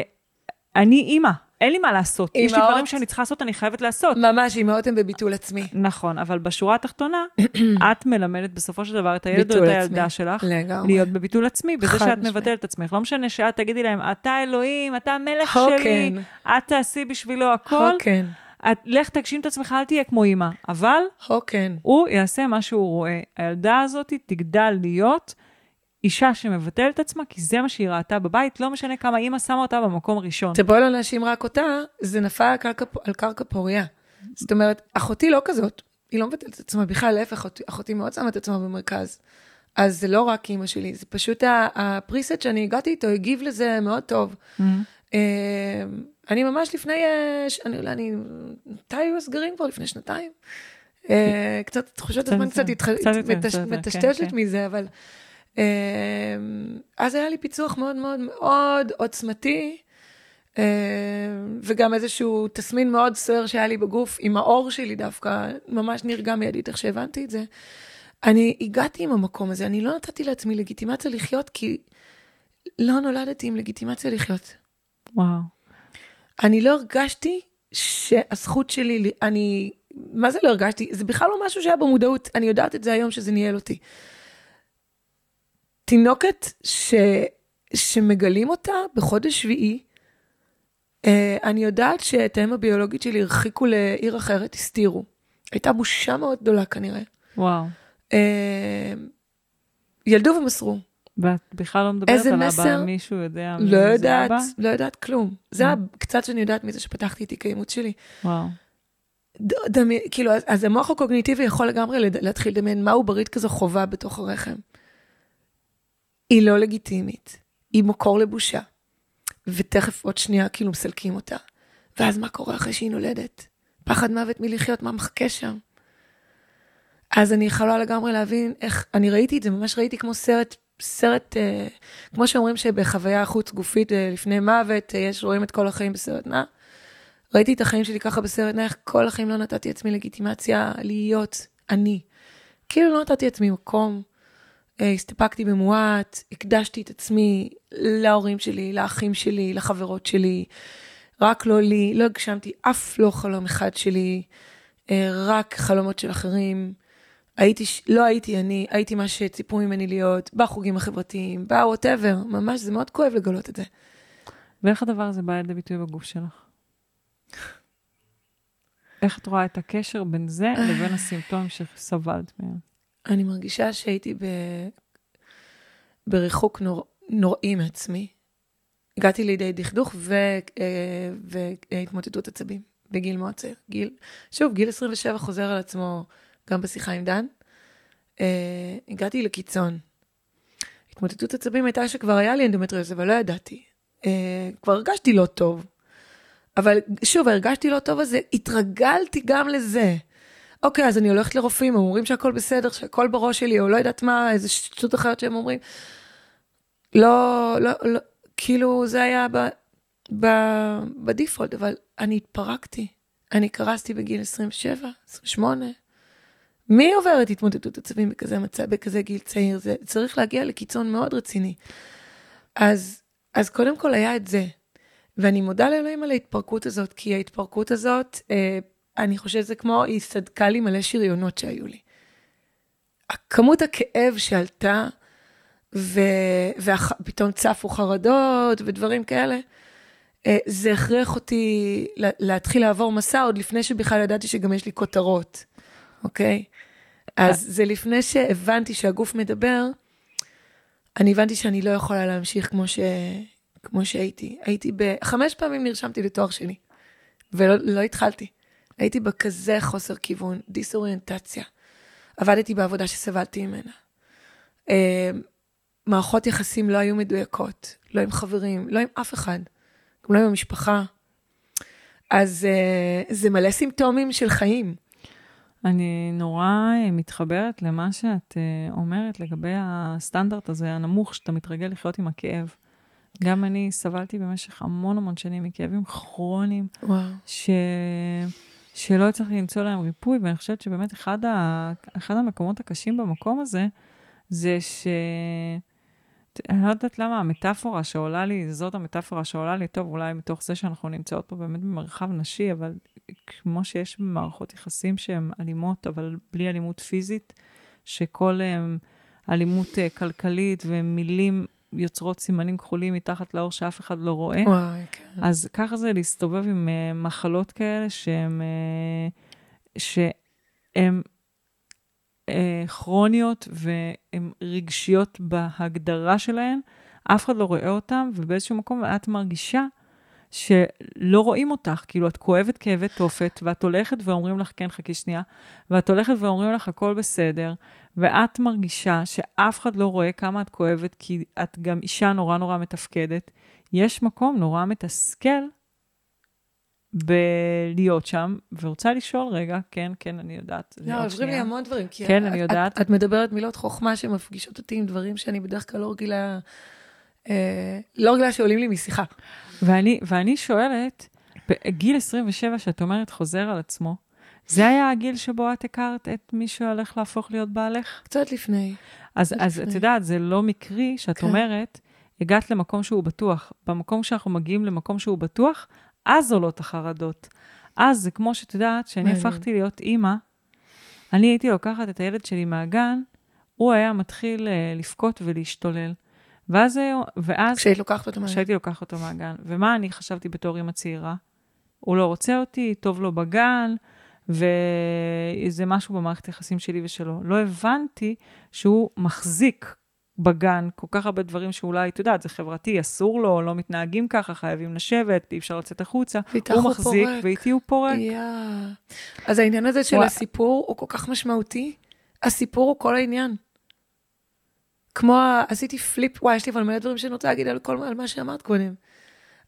[SPEAKER 2] אני אימא, אין לי מה לעשות. יש לי
[SPEAKER 1] אימהות-
[SPEAKER 2] דברים שאני צריכה לעשות, אני חייבת לעשות.
[SPEAKER 1] ממש, אימהות הן בביטול עצמי.
[SPEAKER 2] נכון, אבל בשורה התחתונה, את מלמדת בסופו של דבר את הילד או את. הילדה שלך
[SPEAKER 1] לגמרי.
[SPEAKER 2] להיות בביטול עצמי, בזה שאת. מבטלת את עצמך. לא משנה שאת תגידי להם, אתה אלוהים, אתה המלך שלי. את תעשי בשבילו הכל, את, לך תגשים את עצמך, אל תהיה כמו אימא. אבל
[SPEAKER 1] הו כן.
[SPEAKER 2] הוא יעשה מה שהוא רואה. הילדה הזאת תגדל להיות אישה שמבטלת את עצמה, כי זה מה שהיא ראתה בבית, לא משנה כמה אימא שמה אותה במקום ראשון.
[SPEAKER 1] תבואי לא להאשים רק אותה, זה נפל על קרקע, על קרקע פוריה. זאת אומרת, אחותי לא כזאת, היא לא מבטלת את עצמה, בכלל להפך, אחותי, אחותי מאוד שמה את עצמה במרכז. אז זה לא רק אימא שלי, זה פשוט הפריסט שאני הגעתי איתו, הגיב לזה מאוד טוב.
[SPEAKER 2] Mhm.
[SPEAKER 1] אה, אני ממש לפני, ש- אני אולי, אני, מתי היו הסגרים כבר? לפני שנתיים? אה, קצת, תחושות הזמן קצת התח-
[SPEAKER 2] קצת יותר,
[SPEAKER 1] מטש-
[SPEAKER 2] קצת יותר, כן,
[SPEAKER 1] מטשטשת
[SPEAKER 2] כן.
[SPEAKER 1] מזה, אבל... אה, אז היה לי פיצוח מאוד מאוד מאוד עוצמתי, אה, וגם איזשהו תסמין מאוד סוער שהיה לי בגוף, עם האור שלי דווקא, ממש נרגע מיידית איך שהבנתי את זה. אני הגעתי עם המקום הזה, אני לא נתתי לעצמי לגיטימציה לחיות, כי לא נולדתי עם לגיטימציה לחיות.
[SPEAKER 2] וואו.
[SPEAKER 1] אני לא הרגשתי שהזכות שלי, אני, מה זה לא הרגשתי? זה בכלל לא משהו שהיה במודעות, אני יודעת את זה היום שזה ניהל אותי. תינוקת ש, שמגלים אותה בחודש שביעי, אה, אני יודעת שאת האם הביולוגית שלי הרחיקו לעיר אחרת, הסתירו. הייתה בושה מאוד גדולה כנראה.
[SPEAKER 2] וואו.
[SPEAKER 1] אה, ילדו ומסרו.
[SPEAKER 2] ואת בכלל לא מדברת על אבא,
[SPEAKER 1] מסר?
[SPEAKER 2] מישהו יודע מי
[SPEAKER 1] לא
[SPEAKER 2] זה
[SPEAKER 1] יודעת,
[SPEAKER 2] אבא?
[SPEAKER 1] לא יודעת כלום. זה
[SPEAKER 2] Mm.
[SPEAKER 1] הקצת שאני יודעת מזה שפתחתי את האימוץ שלי.
[SPEAKER 2] וואו.
[SPEAKER 1] דמי, כאילו, אז, המוח הקוגניטיבי יכול לגמרי להתחיל לדמיין מהו ברית כזו חובה בתוך הרחם. היא לא לגיטימית, היא מקור לבושה, ותכף עוד שנייה כאילו מסלקים אותה. ואז מה קורה אחרי שהיא נולדת? פחד מוות מלחיות, מה מחכה שם? אז אני יכולה לגמרי להבין איך, אני ראיתי את זה, ממש ראיתי כמו סרט, סרט, אה, כמו שאומרים שבחוויה חוץ גופית אה, לפני מוות, אה, יש, רואים את כל החיים בסרט נע. ראיתי את החיים שלי ככה בסרט נע, איך כל החיים לא נתתי עצמי לגיטימציה להיות אני. כאילו לא נתתי עצמי מקום, הסתפקתי במועט, הקדשתי את עצמי להורים שלי, לאחים שלי, לחברות שלי, רק לא לי, לא הגשמתי אף לא חלום אחד שלי, אה, רק חלומות של אחרים. הייתי, לא הייתי אני, הייתי מה שציפו ממני להיות, בחוגים החברתיים, בווטאבר, ממש, זה מאוד כואב לגלות את זה.
[SPEAKER 2] ואיך הדבר הזה בא לידי ביטוי בגוף שלך? איך את רואה את הקשר בין זה לבין הסימפטומים שסבלת מהם?
[SPEAKER 1] אני מרגישה שהייתי ב... בריחוק נור... נוראי מעצמי. הגעתי לידי דכדוך ו... אה, והתמוטטות עצבים בגיל מאוד צעיר. גיל... שוב, גיל 27 חוזר על עצמו גם בשיחה עם דן. אה, הגעתי לקיצון. התמוטטות עצבים הייתה שכבר היה לי אנדומטריוזיס, אבל לא ידעתי. אה, כבר הרגשתי לא טוב. אבל שוב, הרגשתי לא טוב, אז התרגלתי גם לזה. אוקיי, אז אני הולכת לרופאים, הם אומרים שהכל בסדר, שהכל בראש שלי, או לא יודעת מה, איזה שטות אחרת שהם אומרים. לא, לא, לא, כאילו זה היה ב, ב, בדיפולט, אבל אני התפרקתי. אני קרסתי בגיל 27, 28. מי עוברת התמודדות עצבים בכזה מצב, בכזה גיל צעיר? זה צריך להגיע לקיצון מאוד רציני. אז, אז קודם כל היה את זה. ואני מודה לאלוהים על ההתפרקות הזאת, כי ההתפרקות הזאת, אה, אני חושבת שזה כמו, היא סדקה לי מלא שריונות שהיו לי. כמות הכאב שעלתה, ופתאום צפו חרדות ודברים כאלה, אה, זה הכריח אותי לה- להתחיל לעבור מסע עוד לפני שבכלל ידעתי שגם יש לי כותרות, אוקיי? אז זה לפני שהבנתי שהגוף מדבר, אני הבנתי שאני לא יכולה להמשיך כמו, ש... כמו שהייתי. הייתי ב... חמש פעמים נרשמתי לתואר שני, ולא לא התחלתי. הייתי בכזה חוסר כיוון, דיסאוריינטציה. עבדתי בעבודה שסבלתי ממנה. אה, מערכות יחסים לא היו מדויקות, לא עם חברים, לא עם אף אחד, גם לא עם המשפחה. אז uh, זה מלא סימפטומים של חיים.
[SPEAKER 2] אני נורא אה, מתחברת למה שאת uh, אומרת לגבי הסטנדרט הזה הנמוך, שאתה מתרגל לחיות עם הכאב. גם אני סבלתי במשך המון המון שנים מכאבים כרוניים, ש... שלא הצלחתי למצוא להם ריפוי, ואני חושבת שבאמת אחד, ה... אחד המקומות הקשים במקום הזה, זה ש... אני לא יודעת למה המטאפורה שעולה לי, זאת המטאפורה שעולה לי, טוב, אולי מתוך זה שאנחנו נמצאות פה באמת במרחב נשי, אבל כמו שיש במערכות יחסים שהן אלימות, אבל בלי אלימות פיזית, שכל הם, אלימות אה, כלכלית ומילים יוצרות סימנים כחולים מתחת לאור שאף אחד לא רואה.
[SPEAKER 1] וואי, כן.
[SPEAKER 2] אז ככה זה להסתובב עם uh, מחלות כאלה שהן uh, שהן uh, כרוניות והן רגשיות בהגדרה שלהן, אף אחד לא רואה אותן, ובאיזשהו מקום את מרגישה שלא רואים אותך, כאילו את כואבת כאבי תופת, ואת הולכת ואומרים לך, כן, חכי שנייה, ואת הולכת ואומרים לך, הכל בסדר, ואת מרגישה שאף אחד לא רואה כמה את כואבת, כי את גם אישה נורא נורא מתפקדת, יש מקום נורא מתסכל בלהיות שם, ורוצה לשאול רגע, כן, כן, אני יודעת.
[SPEAKER 1] לא, עוברים לי המון דברים.
[SPEAKER 2] כן, אני יודעת.
[SPEAKER 1] את, את מדברת מילות חוכמה שמפגישות אותי עם דברים שאני בדרך כלל לא רגילה, אה, לא רגילה שעולים לי משיחה.
[SPEAKER 2] ואני, ואני שואלת, בגיל 27, שאת אומרת חוזר על עצמו, זה היה הגיל שבו את הכרת את מי שהולך להפוך להיות בעלך?
[SPEAKER 1] קצת לפני.
[SPEAKER 2] אז, אז את יודעת, זה לא מקרי שאת כן. אומרת, הגעת למקום שהוא בטוח. במקום שאנחנו מגיעים למקום שהוא בטוח, אז עולות החרדות. אז זה כמו שאת יודעת, כשאני הפכתי להיות אימא, אני הייתי לוקחת את הילד שלי מהגן, הוא היה מתחיל uh, לבכות ולהשתולל. ואז, ואז...
[SPEAKER 1] כשהיית לוקחת אותו מהגן.
[SPEAKER 2] כשהייתי לוקחת אותו מהגן. ומה אני חשבתי בתור אימא צעירה? הוא לא רוצה אותי, טוב לו בגן, וזה משהו במערכת היחסים שלי ושלו. לא הבנתי שהוא מחזיק בגן כל כך הרבה דברים שאולי, את יודעת, זה חברתי, אסור לו, לא מתנהגים ככה, חייבים לשבת, אי אפשר לצאת החוצה. הוא מחזיק, פורק. ואיתי הוא פורק.
[SPEAKER 1] Yeah. אז העניין הזה של ווא... הסיפור הוא כל כך משמעותי. הסיפור הוא כל העניין. כמו, עשיתי flip, וואי, יש לי אבל מלא דברים שאני רוצה להגיד על כל על מה שאמרת קודם.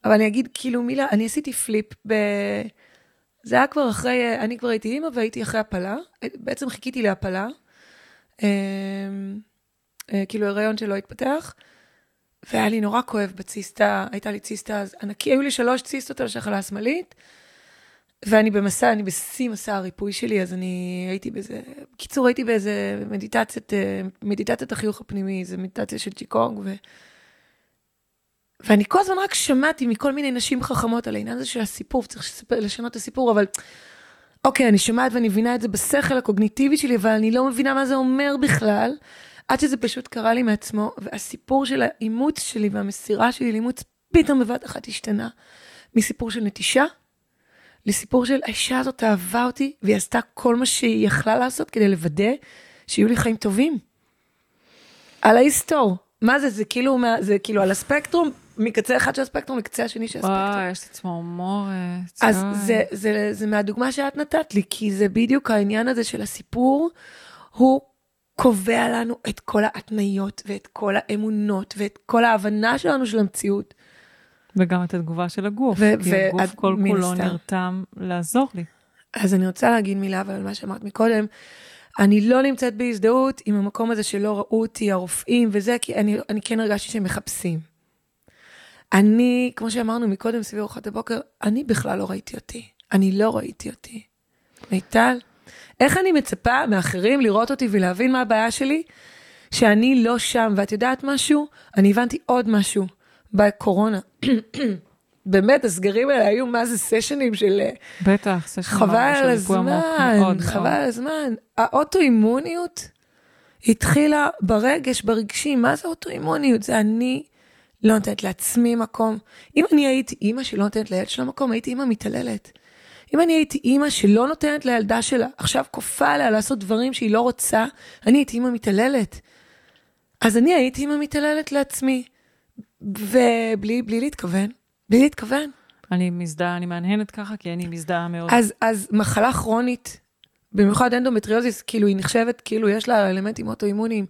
[SPEAKER 1] אבל אני אגיד כאילו מילה, אני עשיתי flip ב... זה היה כבר אחרי, אני כבר הייתי אימא והייתי אחרי הפלה. בעצם חיכיתי להפלה. אמ, אה, כאילו הריון שלא התפתח. והיה לי נורא כואב בציסטה, הייתה לי ציסטה אז ענקי, היו לי שלוש ציסטות על השחלה השמאלית. ואני במסע, אני בשיא מסע הריפוי שלי, אז אני הייתי באיזה, בקיצור, הייתי באיזה מדיטציית, אה, מדיטציית החיוך הפנימי, איזה מדיטציה של צ'יקונג, ו... ואני כל הזמן רק שמעתי מכל מיני נשים חכמות על העניין הזה של הסיפור, צריך לשנות את הסיפור, אבל אוקיי, אני שומעת ואני מבינה את זה בשכל הקוגניטיבי שלי, אבל אני לא מבינה מה זה אומר בכלל, עד שזה פשוט קרה לי מעצמו, והסיפור של האימוץ שלי והמסירה שלי לאימוץ פתאום בבת אחת השתנה, מסיפור של נטישה, לסיפור של האישה הזאת אהבה אותי, והיא עשתה כל מה שהיא יכלה לעשות כדי לוודא שיהיו לי חיים טובים. על ההיסטור. מה זה, זה כאילו, זה כאילו על הספקטרום, מקצה אחד של הספקטרום לקצה השני של הספקטרום.
[SPEAKER 2] וואי, יש לי צמרמורת.
[SPEAKER 1] אז זה, זה, זה, מהדוגמה שאת נתת לי, כי זה בדיוק העניין הזה של הסיפור, הוא קובע לנו את כל ההתניות ואת כל האמונות ואת כל ההבנה שלנו של המציאות.
[SPEAKER 2] וגם את התגובה של הגוף, ו- כי ו- הגוף כל כולו נרתם לעזור לי.
[SPEAKER 1] אז אני רוצה להגיד מילה אבל על מה שאמרת מקודם. אני לא נמצאת בהזדהות עם המקום הזה שלא ראו אותי, הרופאים וזה, כי אני, אני כן הרגשתי שהם מחפשים. אני, כמו שאמרנו מקודם, סביב ארוחת הבוקר, אני בכלל לא ראיתי אותי. אני לא ראיתי אותי. מיטל, איך אני מצפה מאחרים לראות אותי ולהבין מה הבעיה שלי, שאני לא שם? ואת יודעת משהו? אני הבנתי עוד משהו. בקורונה. באמת, הסגרים האלה היו מה זה סשנים של... אה,
[SPEAKER 2] בטח,
[SPEAKER 1] סשנים חבל על הזמן, חבל על הזמן. האוטואימוניות התחילה ברגש, ברגשי. מה זה אוטואימוניות? זה אני לא נותנת לעצמי מקום. אם אני הייתי אימא שלא נותנת לילד שלה מקום, הייתי אימא מתעללת. אם אני הייתי אימא שלא נותנת לילדה שלה, עכשיו כופה עליה לעשות דברים שהיא לא רוצה, אני הייתי אימא מתעללת. אז אני הייתי אימא מתעללת לעצמי. ובלי בלי להתכוון, בלי להתכוון.
[SPEAKER 2] אני מזדהה, אני מהנהנת ככה, כי אני מזדהה מאוד.
[SPEAKER 1] אז, אז מחלה כרונית, במיוחד אנדומטריוזיס, כאילו היא נחשבת, כאילו יש לה אלמנטים אוטואימוניים,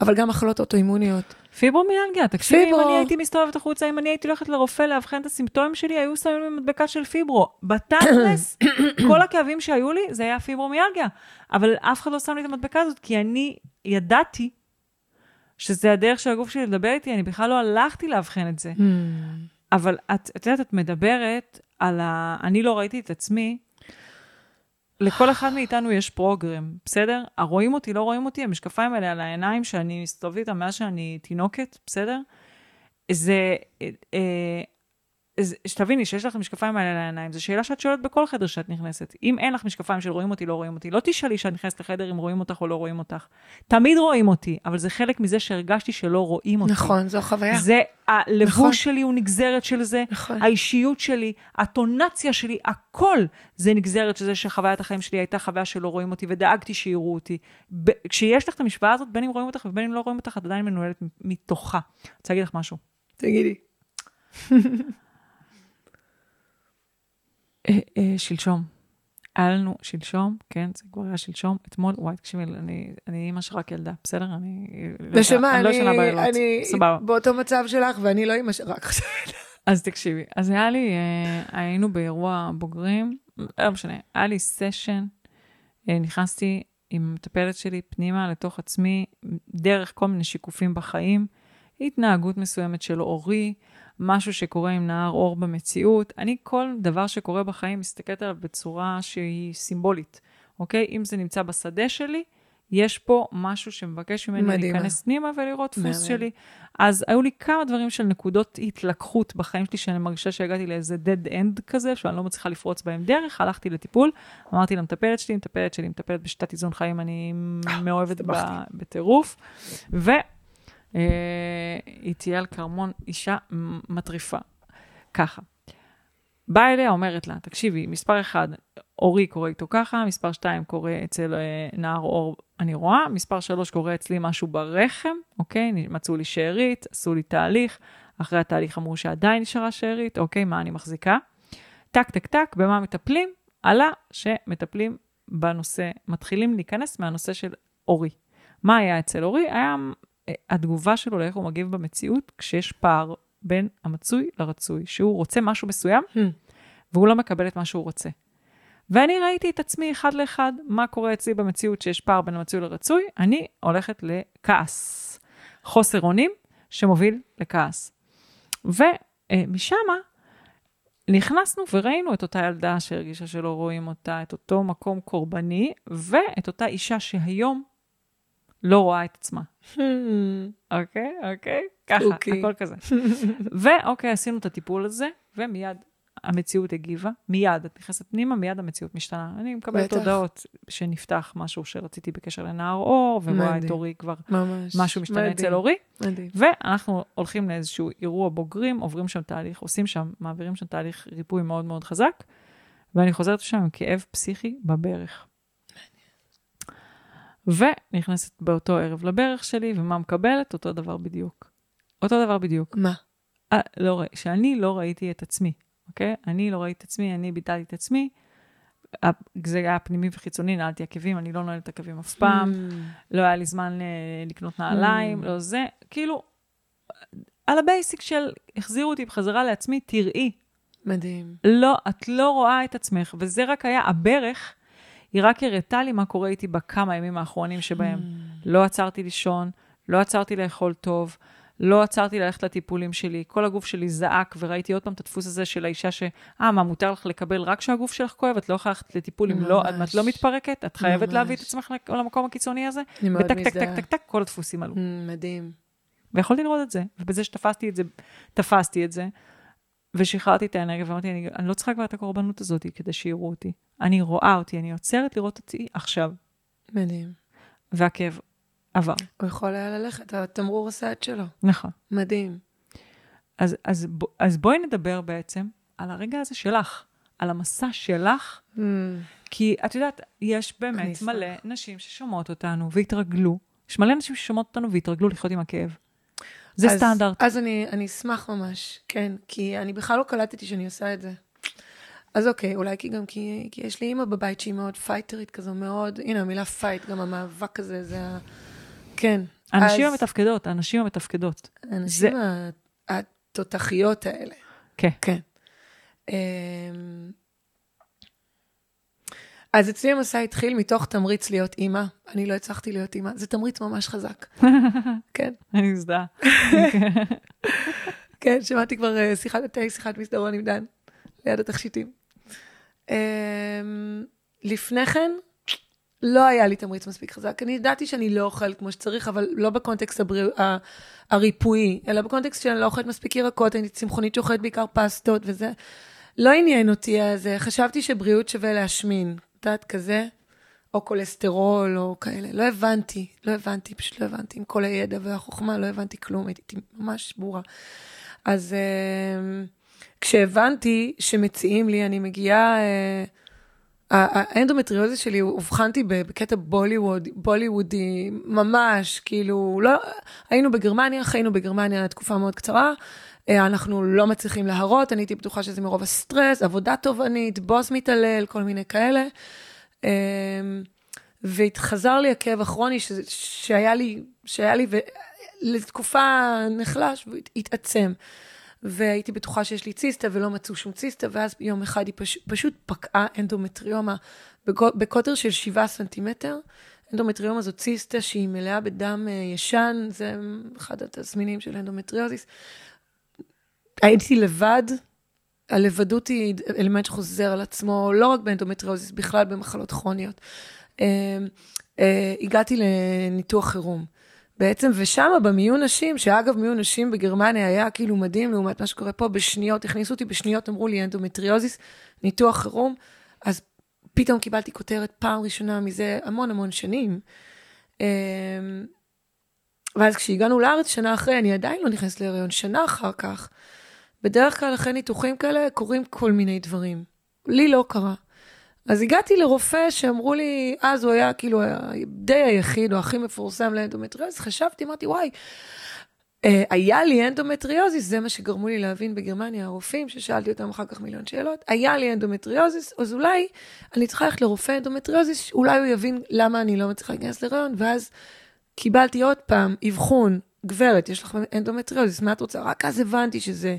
[SPEAKER 1] אבל גם מחלות אוטואימוניות.
[SPEAKER 2] פיברומיאלגיה, תקשיבי, אם
[SPEAKER 1] פיברו.
[SPEAKER 2] אני הייתי מסתובבת החוצה, אם אני הייתי הולכת לרופא לאבחן את הסימפטומים שלי, היו שמים לי מדבקה של פיברו. בתכלס, כל הכאבים שהיו לי, זה היה פיברומיאלגיה. אבל אף אחד לא שם לי את המדבקה הזאת, כי אני ידעתי שזה הדרך של הגוף שלי לדבר איתי, אני בכלל לא הלכתי לאבחן את זה. אבל את, את יודעת, את מדברת על ה... אני לא ראיתי את עצמי. לכל אחד מאיתנו יש פרוגרם, בסדר? הרואים אותי, לא רואים אותי, המשקפיים האלה על העיניים שאני מסתובבת איתם מאז שאני תינוקת, בסדר? זה... אה, אה, שתביני, שיש לך משקפיים על העיניים, זו שאלה שאת שואלת בכל חדר שאת נכנסת. אם אין לך משקפיים של רואים אותי, לא רואים אותי, לא תשאלי שאת נכנסת לחדר אם רואים אותך או לא רואים אותך. תמיד רואים אותי, אבל זה חלק מזה שהרגשתי שלא רואים אותי.
[SPEAKER 1] נכון, זו חוויה.
[SPEAKER 2] זה, הלבוש
[SPEAKER 1] נכון.
[SPEAKER 2] שלי הוא נגזרת של זה,
[SPEAKER 1] נכון.
[SPEAKER 2] האישיות שלי, הטונציה שלי, הכל זה נגזרת של זה שחוויית החיים שלי הייתה חוויה שלא רואים אותי, ודאגתי שיראו אותי. ב- כשיש לך את המשוואה הזאת, בין אם רואים אותך ובין אם לא רואים אותך, את עדיין מנוהלת מתוכה. אני רוצה להגיד לך משהו.
[SPEAKER 1] תגידי.
[SPEAKER 2] אה, אה, שלשום. היה לנו שלשום, כן, זה כבר היה שלשום, אתמול, וואי, תקשיבי, אני, אני אימא שרק ילדה, בסדר? אני... לא
[SPEAKER 1] נשמה,
[SPEAKER 2] אני לא
[SPEAKER 1] אני,
[SPEAKER 2] ישנה בלילות,
[SPEAKER 1] אני
[SPEAKER 2] סבבה.
[SPEAKER 1] באותו מצב שלך, ואני לא אימא שרק עכשיו.
[SPEAKER 2] אז תקשיבי, אז היה לי, אה, היינו באירוע בוגרים, לא משנה, היה לי סשן, נכנסתי עם המטפלת שלי פנימה לתוך עצמי, דרך כל מיני שיקופים בחיים, התנהגות מסוימת של אורי, משהו שקורה עם נהר אור במציאות. אני, כל דבר שקורה בחיים, מסתכלת עליו בצורה שהיא סימבולית, אוקיי? אם זה נמצא בשדה שלי, יש פה משהו שמבקש ממני
[SPEAKER 1] מדהימה.
[SPEAKER 2] להיכנס פנימה ולראות דפוס
[SPEAKER 1] מהמם.
[SPEAKER 2] שלי. אז היו לי כמה דברים של נקודות התלקחות בחיים שלי, שאני מרגישה שהגעתי לאיזה dead end כזה, שאני לא מצליחה לפרוץ בהם דרך, הלכתי לטיפול, אמרתי למטפלת שלי, מטפלת שלי מטפלת בשיטת איזון חיים, אני מאוהבת ב-
[SPEAKER 1] הסתבכתי.
[SPEAKER 2] בטירוף. ו... אה, איטיאל כרמון, אישה מטריפה. ככה. באה אליה, אומרת לה, תקשיבי, מספר אחד, אורי קורה איתו ככה, מספר שתיים קורה אצל אה, נער אור, אני רואה, מספר שלוש קורה אצלי משהו ברחם, אוקיי? מצאו לי שארית, עשו לי תהליך, אחרי התהליך אמרו שעדיין נשארה שארית, אוקיי, מה אני מחזיקה? טק, טק, טק, במה מטפלים? עלה שמטפלים בנושא, מתחילים להיכנס מהנושא של אורי. מה היה אצל אורי? היה התגובה שלו לאיך הוא מגיב במציאות כשיש פער בין המצוי לרצוי, שהוא רוצה משהו מסוים
[SPEAKER 1] Hmm.
[SPEAKER 2] והוא לא מקבל את מה שהוא רוצה. ואני ראיתי את עצמי אחד לאחד, מה קורה אצלי במציאות שיש פער בין המצוי לרצוי, אני הולכת לכעס. חוסר אונים שמוביל לכעס. ומשם נכנסנו וראינו את אותה ילדה שהרגישה שלא רואים אותה, את אותו מקום קורבני, ואת אותה אישה שהיום לא רואה את עצמה. אוקיי, אוקיי, ככה,
[SPEAKER 1] אוקיי.
[SPEAKER 2] הכל כזה. ואוקיי, עשינו את הטיפול הזה, ומיד המציאות הגיבה, מיד, את נכנסת פנימה, מיד המציאות משתנה. אני מקבלת. הודעות שנפתח משהו שרציתי בקשר לנער אור, ורואה את. אורי כבר,
[SPEAKER 1] ממש.
[SPEAKER 2] משהו משתנה
[SPEAKER 1] מדהים,
[SPEAKER 2] אצל אורי,
[SPEAKER 1] מדהים.
[SPEAKER 2] ואנחנו הולכים לאיזשהו אירוע בוגרים, עוברים שם תהליך, עושים שם, מעבירים שם תהליך ריפוי מאוד מאוד חזק, ואני חוזרת שם עם כאב פסיכי בברך. ונכנסת באותו ערב לברך שלי, ומה מקבלת? אותו דבר בדיוק. אותו דבר בדיוק.
[SPEAKER 1] מה?
[SPEAKER 2] אה, לא, שאני לא ראיתי את עצמי, אוקיי? אני לא ראיתי את עצמי, אני ביטלתי את עצמי. זה היה פנימי וחיצוני, נעלתי עקבים, אני לא נועלת עקבים אף פעם.
[SPEAKER 1] Hmm.
[SPEAKER 2] לא היה לי זמן אה, לקנות נעליים,
[SPEAKER 1] Mm.
[SPEAKER 2] לא זה. כאילו, על ה basic של החזירו אותי בחזרה לעצמי, תראי.
[SPEAKER 1] מדהים.
[SPEAKER 2] לא, את לא רואה את עצמך, וזה רק היה הברך, היא רק הראתה לי מה קורה איתי בכמה ימים האחרונים שבהם
[SPEAKER 1] Hmm.
[SPEAKER 2] לא עצרתי לישון, לא עצרתי לאכול טוב, לא עצרתי ללכת לטיפולים שלי, כל הגוף שלי זעק, וראיתי עוד פעם את הדפוס הזה של האישה ש... אה, מה, מותר לך לקבל רק כשהגוף שלך כואב? את לא יכולה ללכת לטיפול אם לא. את לא מתפרקת? את חייבת
[SPEAKER 1] ממש.
[SPEAKER 2] להביא את עצמך למקום הקיצוני הזה?
[SPEAKER 1] אני מאוד
[SPEAKER 2] וטק, טק, טק,
[SPEAKER 1] מזדהה.
[SPEAKER 2] טק, כל הדפוסים עלו.
[SPEAKER 1] Hmm, מדהים.
[SPEAKER 2] ויכולתי לראות את זה, ובזה שתפסתי את זה, תפסתי את זה, ושחררתי את האנרגיה, ואמרתי, אני, אני לא צריכה כבר את הקורבנות הזאת כדי שיראו אותי. אני רואה אותי, אני עוצרת לראות אותי עכשיו,
[SPEAKER 1] מדהים.
[SPEAKER 2] והכאב עבר.
[SPEAKER 1] הוא יכול היה ללכת, התמרור עשה את שלו.
[SPEAKER 2] נכון.
[SPEAKER 1] מדהים.
[SPEAKER 2] אז, אז, ב- אז בואי נדבר בעצם על הרגע הזה שלך, על המסע שלך,
[SPEAKER 1] Hmm.
[SPEAKER 2] כי את יודעת, יש באמת. מלא נשים ששומעות אותנו והתרגלו, יש מלא נשים ששומעות אותנו והתרגלו לחיות עם הכאב. זה
[SPEAKER 1] אז,
[SPEAKER 2] סטנדרט.
[SPEAKER 1] אז אני, אני אשמח ממש, כן, כי אני בכלל לא קלטתי שאני עושה את זה. אז אוקיי, אולי כי גם כי, כי יש לי אימא בבית שהיא מאוד פייטרית כזו, מאוד, הנה המילה fight, גם המאבק הזה, זה ה... כן.
[SPEAKER 2] הנשים
[SPEAKER 1] אז-
[SPEAKER 2] המתפקדות, הנשים המתפקדות.
[SPEAKER 1] הנשים ה- התותחיות האלה.
[SPEAKER 2] כן.
[SPEAKER 1] כן. אז אצלי המסע התחיל מתוך תמריץ להיות אימא. אני לא הצלחתי להיות אימא. זה תמריץ ממש חזק. כן.
[SPEAKER 2] אני מזדהה.
[SPEAKER 1] כן, שמעתי כבר אה, שיחת התה, שיחת מסדרון עם דן, ליד התכשיטים. אמ, לפני כן, לא היה לי תמריץ מספיק חזק. אני ידעתי שאני לא אוכלת כמו שצריך, אבל לא בקונטקסט הבריאו, ה- הריפואי, אלא בקונטקסט שאני לא אוכלת מספיק ירקות, אני צמחונית שאוכלת בעיקר פסטות וזה. לא עניין אותי הזה, חשבתי שבריאות שווה להשמין, יודעת, כזה, או כולסטרול, או כאלה. לא הבנתי, לא הבנתי, פשוט לא הבנתי. עם כל הידע והחוכמה, לא הבנתי כלום, הייתי ממש ברורה. אז אה, כשהבנתי שמציעים לי, אני מגיעה, ה- האנדומטריוזיס שלי, אובחנתי בקטע בוליווד, בוליוודי, ממש, כאילו, לא, היינו בגרמניה, חיינו בגרמניה תקופה מאוד קצרה, אנחנו לא מצליחים להרות, אני הייתי בטוחה שזה מרוב הסטרס, עבודה תובענית, בוס מתעלל, כל מיני כאלה. אה, והתחזר לי הכאב הכרוני ש, שהיה לי, שהיה לי, ו... לתקופה נחלש והתעצם. והייתי בטוחה שיש לי ציסטה ולא מצאו שום ציסטה, ואז יום אחד היא פש... פשוט פקעה אנדומטריומה בקוטר של 7 סנטימטר. אנדומטריומה זו ציסטה שהיא מלאה בדם אה, ישן, זה אחד התסמינים של אנדומטריוזיס. הייתי לבד, הלבדות היא אלמנט שחוזר על עצמו, לא רק באנדומטריוזיס, בכלל במחלות כרוניות. אה, אה, הגעתי לניתוח חירום. בעצם, ושם במיון נשים, שאגב מיון נשים בגרמניה היה כאילו מדהים לעומת מה שקורה פה, בשניות, הכניסו אותי בשניות, אמרו לי אנדומטריוזיס, ניתוח חירום, אז פתאום קיבלתי כותרת פעם ראשונה מזה המון המון שנים. אמ, ואז כשהגענו לארץ שנה אחרי, אני עדיין לא נכנסת להיריון, שנה אחר כך. בדרך כלל אחרי ניתוחים כאלה קורים כל מיני דברים. לי לא קרה. אז הגעתי לרופא שאמרו לי, אז הוא היה כאילו די היחיד או הכי מפורסם לאנדומטריוזיס, חשבתי, אמרתי, וואי, אה, היה לי אנדומטריוזיס, זה מה שגרמו לי להבין בגרמניה, הרופאים, ששאלתי אותם אחר כך מיליון שאלות, היה לי אנדומטריוזיס, אז אולי אני צריכה ללכת לרופא אנדומטריוזיס, אולי הוא יבין למה אני לא מצליחה להיכנס להיריון, ואז קיבלתי עוד פעם אבחון, גברת, יש לך אנדומטריוזיס, מה את רוצה? רק אז הבנתי שזה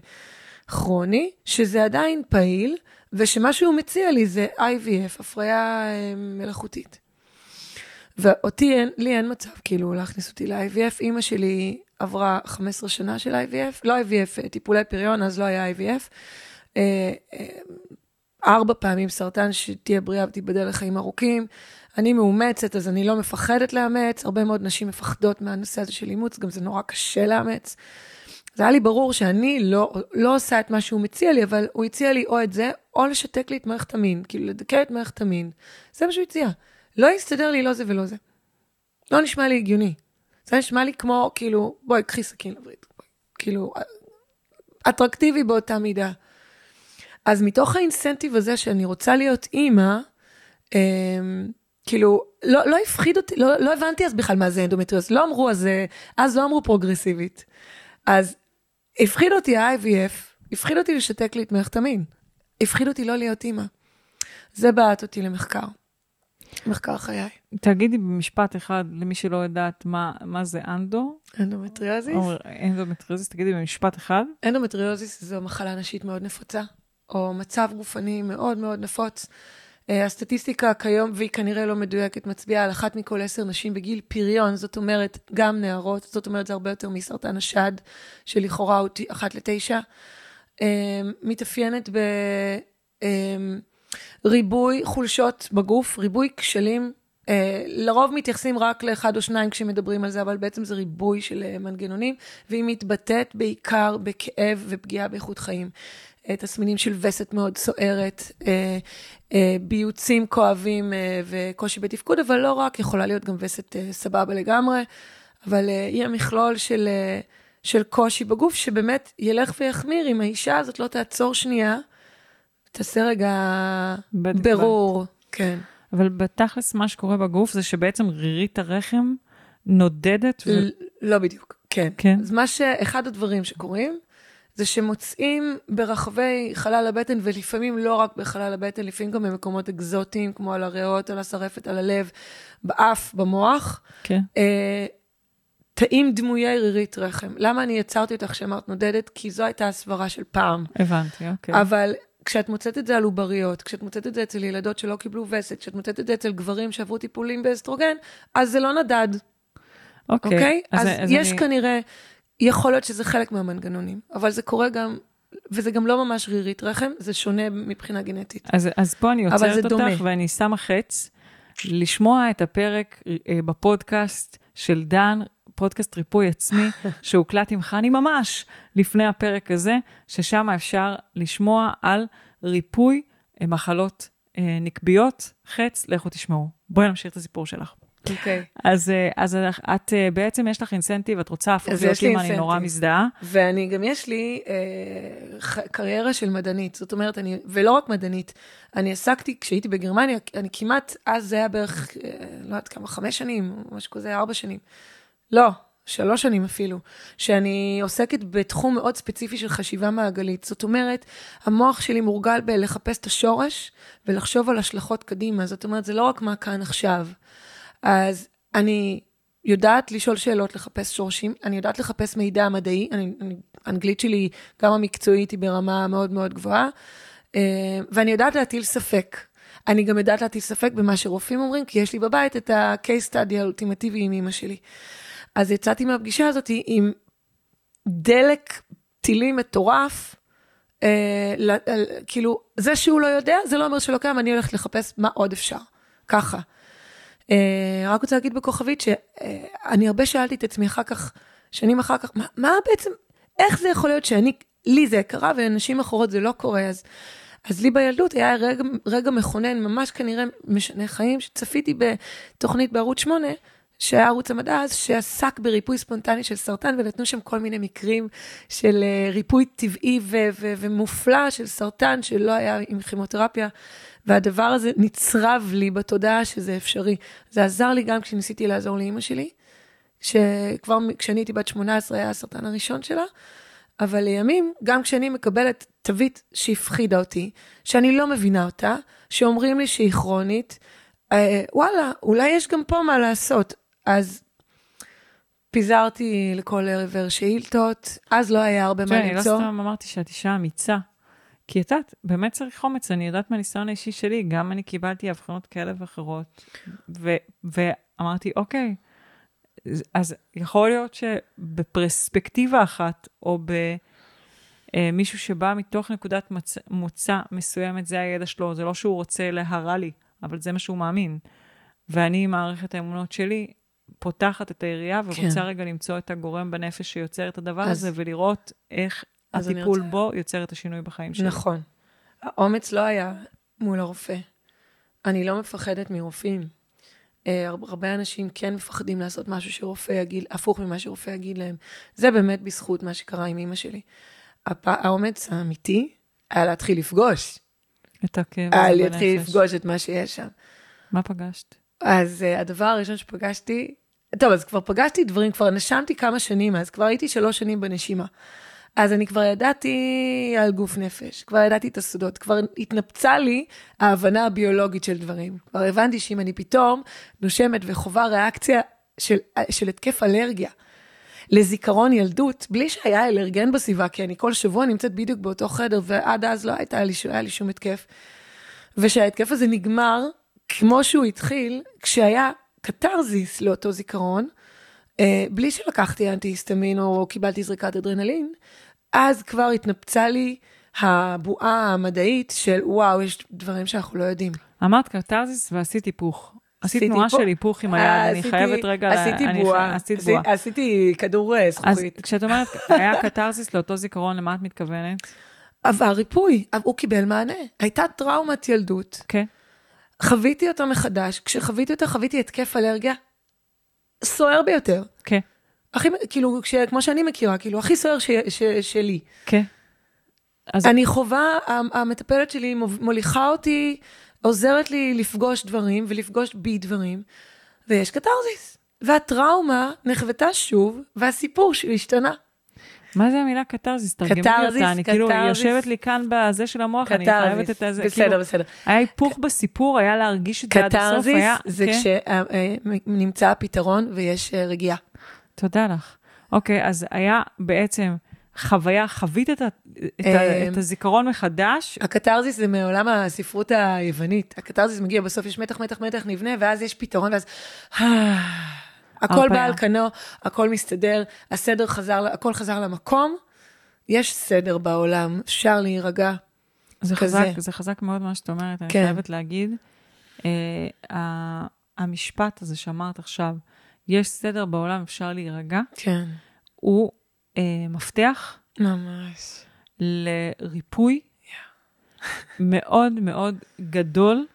[SPEAKER 1] כרוני, שזה עדיין פעיל, ושמה שהוא מציע לי זה IVF, הפריה אה, מלאכותית. ואותי, אין, לי אין מצב כאילו להכניס אותי ל-IVF. אימא שלי עברה 15 שנה של IVF, לא IVF, אה, טיפולי פריון, אז לא היה IVF. אה, אה, ארבע פעמים סרטן שתהיה בריאה ותיבדל לחיים ארוכים. אני מאומצת, אז אני לא מפחדת לאמץ. הרבה מאוד נשים מפחדות מהנושא הזה של אימוץ, גם זה נורא קשה לאמץ. זה היה לי ברור שאני לא, לא עושה את מה שהוא מציע לי, אבל הוא הציע לי או את זה, או לשתק לי את מערכת המין, כאילו לדכא את מערכת המין. זה מה שהוא הציע. לא יסתדר לי לא זה ולא זה. לא נשמע לי הגיוני. זה נשמע לי כמו, כאילו, בואי, קחי סכין לווריד. כאילו, אטרקטיבי באותה מידה. אז מתוך ה incentive הזה שאני רוצה להיות אימא, אמ, כאילו, לא, לא הפחיד אותי, לא, לא הבנתי אז בכלל מה זה אנדומטריוז, לא אמרו אז, אה, אז לא אמרו פרוגרסיבית. אז הפחיד אותי ה-IVF, הפחיד אותי לשתק לי את מערכת המין, הפחיד אותי לא להיות אימא. זה בעט אותי למחקר, מחקר חיי.
[SPEAKER 2] תגידי במשפט אחד, למי שלא יודעת מה, מה זה אנדו,
[SPEAKER 1] אנדומטריוזיס?
[SPEAKER 2] או אנדומטריוזיס, תגידי במשפט אחד.
[SPEAKER 1] אנדומטריוזיס זו מחלה נשית מאוד נפוצה, או מצב גופני מאוד מאוד נפוץ. אה, הסטטיסטיקה כיום, והיא כנראה לא מדויקת, מצביעה על אחת מכל עשר נשים בגיל פריון, זאת אומרת, גם נערות, זאת אומרת, זה הרבה יותר מסרטן השד, שלכאורה הוא אחת לתשע. אה, מתאפיינת בריבוי חולשות בגוף, ריבוי כשלים. אה, לרוב מתייחסים רק לאחד או שניים כשמדברים על זה, אבל בעצם זה ריבוי של אה, מנגנונים, והיא מתבטאת בעיקר בכאב ופגיעה באיכות חיים. אה, תסמינים של וסת מאוד סוערת, אה, אה, ביוצים כואבים אה, וקושי בתפקוד, אבל לא רק, יכולה להיות גם וסת אה, סבבה לגמרי, אבל אה, היא המכלול של, אה, של קושי בגוף, שבאמת ילך ויחמיר אם האישה הזאת לא תעצור שנייה, תעשה רגע
[SPEAKER 2] בדק
[SPEAKER 1] ברור. כן.
[SPEAKER 2] אבל בתכלס מה שקורה בגוף זה שבעצם רירית הרחם נודדת, ו...
[SPEAKER 1] לא בדיוק. כן.
[SPEAKER 2] כן.
[SPEAKER 1] אז מה ש... אחד הדברים שקורים, זה שמוצאים ברחבי חלל הבטן, ולפעמים לא רק בחלל הבטן, לפעמים גם במקומות אקזוטיים, כמו על הריאות, על השרפת, על הלב, באף, במוח,
[SPEAKER 2] כן.
[SPEAKER 1] אה, תאים דמויי רירית רחם. למה אני יצרתי אותך כשאמרת נודדת? כי זו הייתה הסברה של פעם.
[SPEAKER 2] הבנתי, אוקיי.
[SPEAKER 1] אבל כשאת מוצאת את זה על עובריות, כשאת מוצאת את זה אצל ילדות שלא קיבלו וסת, כשאת מוצאת את זה אצל גברים שעברו טיפולים באסטרוגן, אז זה לא נדד,
[SPEAKER 2] אוקיי.
[SPEAKER 1] אוקיי? אז,
[SPEAKER 2] אז
[SPEAKER 1] יש
[SPEAKER 2] אני-
[SPEAKER 1] כנראה, יכול להיות שזה חלק מהמנגנונים, אבל זה קורה גם, וזה גם לא ממש רירית רחם, זה שונה מבחינה גנטית.
[SPEAKER 2] אז, אז פה אני עוצרת אותך,
[SPEAKER 1] דומה.
[SPEAKER 2] ואני שמה חץ לשמוע את הפרק אה, בפודקאסט של דן, פודקאסט ריפוי עצמי, שהוקלט עם חני ממש לפני הפרק הזה, ששם אפשר לשמוע על ריפוי אה, מחלות אה, נקביות. חץ, לכו תשמעו. בואי נמשיך את הסיפור שלך.
[SPEAKER 1] אוקיי.
[SPEAKER 2] אז, אה, אז את אה, בעצם, יש לך אינסנטיב, את רוצה להפוך
[SPEAKER 1] אז
[SPEAKER 2] להיות אימא, אני נורא. מזדהה.
[SPEAKER 1] ואני, גם יש לי אה, ח- קריירה של מדענית. זאת אומרת, אני, ולא רק מדענית, אני עסקתי, כשהייתי בגרמניה, אני כמעט, אז זה היה בערך, אה, לא יודעת כמה, חמש שנים, משהו כזה, ארבע שנים. לא, שלוש שנים אפילו, שאני עוסקת בתחום מאוד ספציפי של חשיבה מעגלית. זאת אומרת, המוח שלי מורגל בלחפש את השורש ולחשוב על השלכות קדימה. זאת אומרת, זה לא רק מה כאן עכשיו. אז אני יודעת לשאול שאלות, לחפש שורשים, אני יודעת לחפש מידע מדעי, אני, אני, האנגלית שלי, גם המקצועית, היא ברמה מאוד מאוד גבוהה, אה, ואני יודעת להטיל ספק. אני גם יודעת להטיל ספק במה שרופאים אומרים, כי יש לי בבית את ה-case study האולטימטיבי עם אמא שלי. אז יצאתי מהפגישה הזאת עם דלק טילים מטורף, אה, ל- אה, כאילו, זה שהוא לא יודע, זה לא אומר שלא קיים, אני הולכת לחפש מה עוד אפשר. ככה. אה, רק רוצה להגיד בכוכבית שאני הרבה שאלתי את עצמי אחר כך, שנים אחר כך, מה, מה בעצם, איך זה יכול להיות שאני, לי זה קרה ולנשים אחרות זה לא קורה, אז, אז לי בילדות היה רגע, רגע מכונן, ממש כנראה משנה חיים, שצפיתי בתוכנית בערוץ 8, שהיה ערוץ המדע אז, שעסק בריפוי ספונטני של סרטן, ונתנו שם כל מיני מקרים של אה, ריפוי טבעי ו- ו- ומופלא של סרטן, שלא היה עם כימותרפיה. והדבר הזה נצרב לי בתודעה שזה אפשרי. זה עזר לי גם כשניסיתי לעזור לאימא שלי, שכבר כשאני הייתי בת 18 היה הסרטן הראשון שלה, אבל לימים, גם כשאני מקבלת תווית שהפחידה אותי, שאני לא מבינה אותה, שאומרים לי שהיא כרונית, אה, וואלה, אולי יש גם פה מה לעשות. אז פיזרתי לכל עבר שאילתות, אז לא היה הרבה מה
[SPEAKER 2] תראי, אני לא
[SPEAKER 1] למצוא.
[SPEAKER 2] סתם אמרתי שאת אישה אמיצה. כי את יודעת, באמת צריך אומץ, אני יודעת מהניסיון האישי שלי, גם אני קיבלתי אבחנות כאלה ואחרות, ו- ואמרתי, אוקיי, אז יכול להיות שבפרספקטיבה אחת, או במישהו שבא מתוך נקודת מצ- מוצא מסוימת, זה הידע שלו, זה לא שהוא רוצה להרע לי, אבל זה מה שהוא מאמין. ואני, מערכת האמונות שלי, פותחת את היריעה ורוצה
[SPEAKER 1] כן.
[SPEAKER 2] רגע למצוא את הגורם בנפש שיוצר את הדבר
[SPEAKER 1] אז-
[SPEAKER 2] הזה, ולראות איך הטיפול
[SPEAKER 1] רוצה-
[SPEAKER 2] בו יוצר את השינוי בחיים שלי.
[SPEAKER 1] נכון. האומץ לא היה מול הרופא. אני לא מפחדת מרופאים. אה, הר- הרבה אנשים כן מפחדים לעשות משהו שרופא יגיד, הפוך ממה שרופא יגיד להם. זה באמת בזכות מה שקרה עם אימא שלי. הפ... האומץ האמיתי היה להתחיל לפגוש.
[SPEAKER 2] את הכאב
[SPEAKER 1] היה להתחיל. לפגוש את מה שיש שם.
[SPEAKER 2] מה פגשת?
[SPEAKER 1] אז uh, הדבר הראשון שפגשתי, טוב, אז כבר פגשתי דברים, כבר נשמתי כמה שנים, אז כבר הייתי שלוש שנים בנשימה. אז אני כבר ידעתי על גוף נפש, כבר ידעתי את הסודות, כבר התנפצה לי ההבנה הביולוגית של דברים. כבר הבנתי שאם אני פתאום נושמת וחווה ריאקציה של, של התקף אלרגיה לזיכרון ילדות, בלי שהיה אלרגן בסביבה, כי אני כל שבוע נמצאת בדיוק באותו חדר, ועד אז לא הייתה לי, היה לי שום התקף. ושההתקף הזה נגמר, כמו שהוא התחיל, כשהיה קתרזיס לאותו זיכרון, בלי שלקחתי אנטי-היסטמין או קיבלתי זריקת אדרנלין, אז כבר התנפצה לי הבועה המדעית של וואו, יש דברים שאנחנו לא יודעים.
[SPEAKER 2] אמרת קרטזיס ועשית היפוך. עשית תנועה של היפוך עם היד,
[SPEAKER 1] אה,
[SPEAKER 2] אני חייבת רגע...
[SPEAKER 1] עשיתי בועה,
[SPEAKER 2] עשית
[SPEAKER 1] עשי-
[SPEAKER 2] בועה.
[SPEAKER 1] עשיתי כדור אה,
[SPEAKER 2] אז
[SPEAKER 1] זכוכית.
[SPEAKER 2] כשאת אומרת, היה קתרזיס לאותו זיכרון, למה את מתכוונת?
[SPEAKER 1] אבל הריפוי, הוא קיבל מענה. הייתה טראומת ילדות,
[SPEAKER 2] כן.
[SPEAKER 1] חוויתי אותה מחדש, כשחוויתי אותה חוויתי התקף אלרגיה סוער ביותר. הכי, כאילו, כש, כמו שאני מכירה, כאילו, הכי סוער ש, ש, שלי.
[SPEAKER 2] כן. אז
[SPEAKER 1] אני חווה, המ- המטפלת שלי מוליכה אותי, עוזרת לי לפגוש דברים ולפגוש בי דברים, ויש קתרזיס. והטראומה נחוותה שוב, והסיפור שלי השתנה.
[SPEAKER 2] מה זה המילה קתרזיס? תרגמי
[SPEAKER 1] קתרזיס,
[SPEAKER 2] אותה. אני כאילו
[SPEAKER 1] קתרזיס.
[SPEAKER 2] יושבת לי כאן בזה של המוח, אני חייבת את הזה.
[SPEAKER 1] בסדר,
[SPEAKER 2] כאילו,
[SPEAKER 1] בסדר.
[SPEAKER 2] היה היפוך בסיפור, היה להרגיש את זה עד הסוף,
[SPEAKER 1] קתרזיס
[SPEAKER 2] היה...
[SPEAKER 1] זה
[SPEAKER 2] כן.
[SPEAKER 1] כשנמצא הפתרון ויש אה, רגיעה.
[SPEAKER 2] תודה לך. אוקיי, אז היה בעצם חוויה, חווית את, ה, את, ה,
[SPEAKER 1] אה,
[SPEAKER 2] את הזיכרון מחדש,
[SPEAKER 1] הקתרזיס זה מעולם הספרות היוונית. הקתרזיס מגיע בסוף, יש מתח, מתח, מתח, נבנה, ואז יש פתרון, ואז... הכל
[SPEAKER 2] הרפאיה.
[SPEAKER 1] בא על כנו, הכל מסתדר, הסדר חזר, הכל חזר למקום, יש סדר בעולם, אפשר להירגע.
[SPEAKER 2] זה
[SPEAKER 1] כזה.
[SPEAKER 2] חזק, זה חזק מאוד מה שאת אומרת, אני
[SPEAKER 1] כן.
[SPEAKER 2] חייבת להגיד. Uh, המשפט הזה שאמרת עכשיו, יש סדר בעולם, אפשר להירגע,
[SPEAKER 1] כן,
[SPEAKER 2] הוא uh, מפתח
[SPEAKER 1] ממש.
[SPEAKER 2] לריפוי מאוד מאוד גדול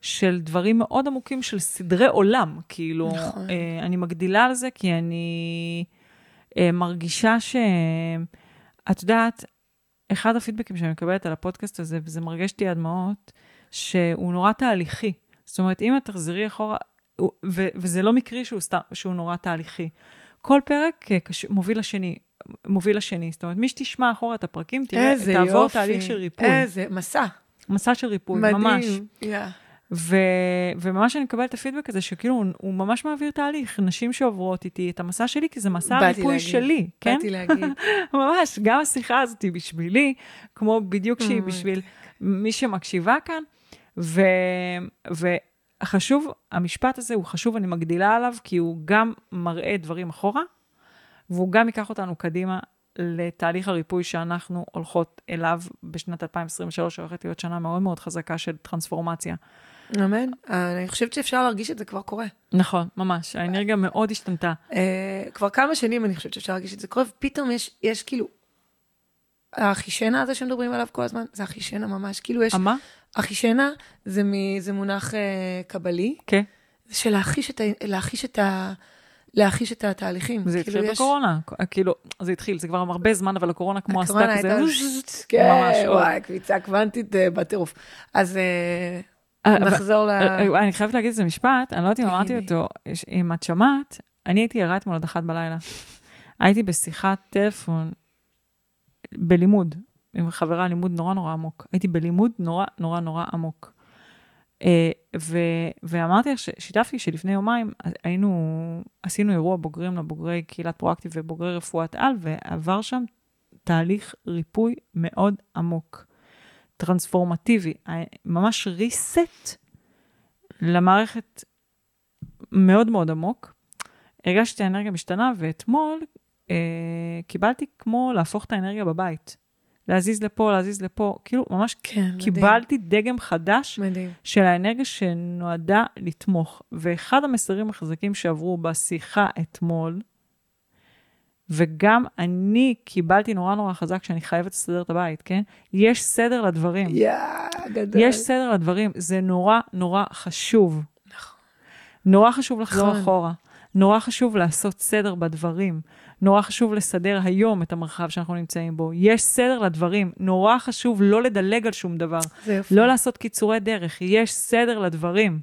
[SPEAKER 2] של דברים מאוד עמוקים של סדרי עולם. כאילו,
[SPEAKER 1] נכון.
[SPEAKER 2] אה, אני מגדילה על זה כי אני אה, מרגישה ש... את יודעת, אחד הפידבקים שאני מקבלת על הפודקאסט הזה, וזה מרגש אותי עד דמעות, שהוא נורא תהליכי. זאת אומרת, אם את תחזרי אחורה, ו- וזה לא מקרי שהוא, סתם, שהוא נורא תהליכי. כל פרק אה, קש... מוביל לשני, מוביל לשני. זאת אומרת, מי שתשמע אחורה את הפרקים, תראה,
[SPEAKER 1] איזה
[SPEAKER 2] תעבור
[SPEAKER 1] יופי.
[SPEAKER 2] תהליך של ריפוי.
[SPEAKER 1] איזה מסע.
[SPEAKER 2] מסע של ריפוי,
[SPEAKER 1] מדהים.
[SPEAKER 2] ממש.
[SPEAKER 1] יא.
[SPEAKER 2] ו... וממש אני מקבלת את הפידבק הזה, שכאילו הוא, הוא ממש מעביר תהליך. נשים שעוברות איתי את המסע שלי, כי זה מסע הריפוי
[SPEAKER 1] להגיד.
[SPEAKER 2] באתי, כן?
[SPEAKER 1] באתי להגיד.
[SPEAKER 2] ממש, גם השיחה הזאת היא בשבילי, כמו בדיוק שהיא בשביל מי שמקשיבה כאן. ו... וחשוב, המשפט הזה הוא חשוב, אני מגדילה עליו, כי הוא גם מראה דברים אחורה, והוא גם ייקח אותנו קדימה לתהליך הריפוי שאנחנו הולכות אליו בשנת 2023, שהולכת להיות שנה מאוד מאוד חזקה של טרנספורמציה.
[SPEAKER 1] אמן. אני חושבת שאפשר להרגיש את זה כבר קורה.
[SPEAKER 2] נכון, ממש, האנרגיה מאוד השתנתה.
[SPEAKER 1] אה, כבר כמה שנים אני חושבת שאפשר להרגיש את זה קורה, ופתאום יש, יש כאילו, החישנה הזה שמדברים עליו כל הזמן, זה החישנה ממש, כאילו יש,
[SPEAKER 2] מה?
[SPEAKER 1] החישנה זה, מ, זה מונח אה, קבלי,
[SPEAKER 2] כן,
[SPEAKER 1] זה של להחיש את, ה, להחיש את, ה, להחיש את התהליכים.
[SPEAKER 2] זה
[SPEAKER 1] כאילו
[SPEAKER 2] התחיל
[SPEAKER 1] יש-
[SPEAKER 2] בקורונה, כאילו, זה התחיל, זה כבר הרבה זמן, אבל הקורונה כמו עשתה
[SPEAKER 1] הקורונה
[SPEAKER 2] כזה,
[SPEAKER 1] הייתה, כן,
[SPEAKER 2] ממש,
[SPEAKER 1] וואי, קביצה קוונטית אה, בטירוף. אז אה, נחזור ל...
[SPEAKER 2] אני חייבת להגיד איזה משפט, אני לא יודעת אם אמרתי
[SPEAKER 1] תגידי.
[SPEAKER 2] אותו, אם את שמעת, אני הייתי ערה אתמול עד אחת בלילה. הייתי בשיחת טלפון בלימוד, עם חברה, לימוד נורא נורא עמוק. הייתי בלימוד נורא נורא נורא עמוק. אה, ו- ואמרתי לך, שיתפתי שלפני יומיים היינו, עשינו אירוע בוגרים לבוגרי קהילת פרואקטיב ובוגרי רפואת על, ועבר שם תהליך ריפוי מאוד עמוק, טרנספורמטיבי, ה- ממש reset למערכת מאוד מאוד עמוק. הרגשתי את האנרגיה משתנה, ואתמול אה, קיבלתי כמו להפוך את האנרגיה בבית. להזיז לפה, להזיז לפה, כאילו ממש
[SPEAKER 1] כן, מדהים.
[SPEAKER 2] קיבלתי דגם חדש
[SPEAKER 1] מדהים.
[SPEAKER 2] של האנרגיה שנועדה לתמוך. ואחד המסרים החזקים שעברו בשיחה אתמול, וגם אני קיבלתי נורא נורא חזק שאני חייבת לסדר את הבית, כן? יש סדר לדברים.
[SPEAKER 1] יא, גדול.
[SPEAKER 2] יש סדר לדברים, זה נורא נורא חשוב.
[SPEAKER 1] נכון.
[SPEAKER 2] נורא חשוב לחזור
[SPEAKER 1] נכון.
[SPEAKER 2] אחורה. נורא חשוב לעשות סדר בדברים. נורא חשוב לסדר היום את המרחב שאנחנו נמצאים בו. יש סדר לדברים. נורא חשוב לא לדלג על שום דבר.
[SPEAKER 1] זה יופי.
[SPEAKER 2] לא לעשות קיצורי דרך. יש סדר לדברים.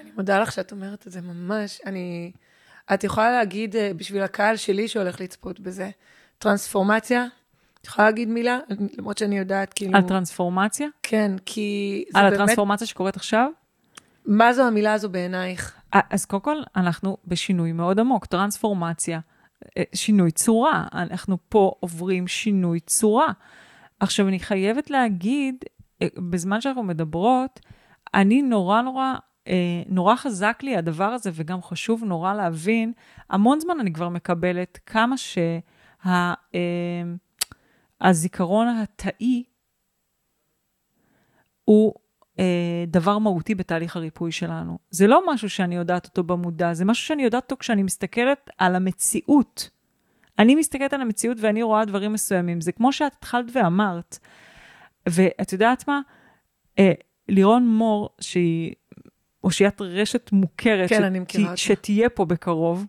[SPEAKER 1] אני מודה לך שאת אומרת את זה ממש. אני... את יכולה להגיד, אה, בשביל הקהל שלי שהולך לצפות בזה, טרנספורמציה, את יכולה להגיד מילה? למרות שאני יודעת, כאילו...
[SPEAKER 2] על טרנספורמציה?
[SPEAKER 1] כן, כי זה
[SPEAKER 2] על
[SPEAKER 1] באמת...
[SPEAKER 2] הטרנספורמציה שקורית עכשיו?
[SPEAKER 1] מה זו המילה הזו בעינייך?
[SPEAKER 2] אז קודם כל, אנחנו בשינוי מאוד עמוק, טרנספורמציה, שינוי צורה. אנחנו פה עוברים שינוי צורה. עכשיו, אני חייבת להגיד, אה, בזמן שאנחנו מדברות, אני נורא נורא, אה, נורא חזק לי הדבר הזה, וגם חשוב נורא להבין, המון זמן אני כבר מקבלת כמה שהזיכרון התאי הוא אה, דבר מהותי בתהליך הריפוי שלנו. זה לא משהו שאני יודעת אותו במודע, זה משהו שאני יודעת אותו כשאני מסתכלת על המציאות. אני מסתכלת על המציאות ואני רואה דברים מסוימים. זה כמו שאת התחלת ואמרת. ואת יודעת מה? אה, לירון מור, שהיא אושיית רשת מוכרת,
[SPEAKER 1] כן, אני מכירה אותה.
[SPEAKER 2] שתהיה פה בקרוב,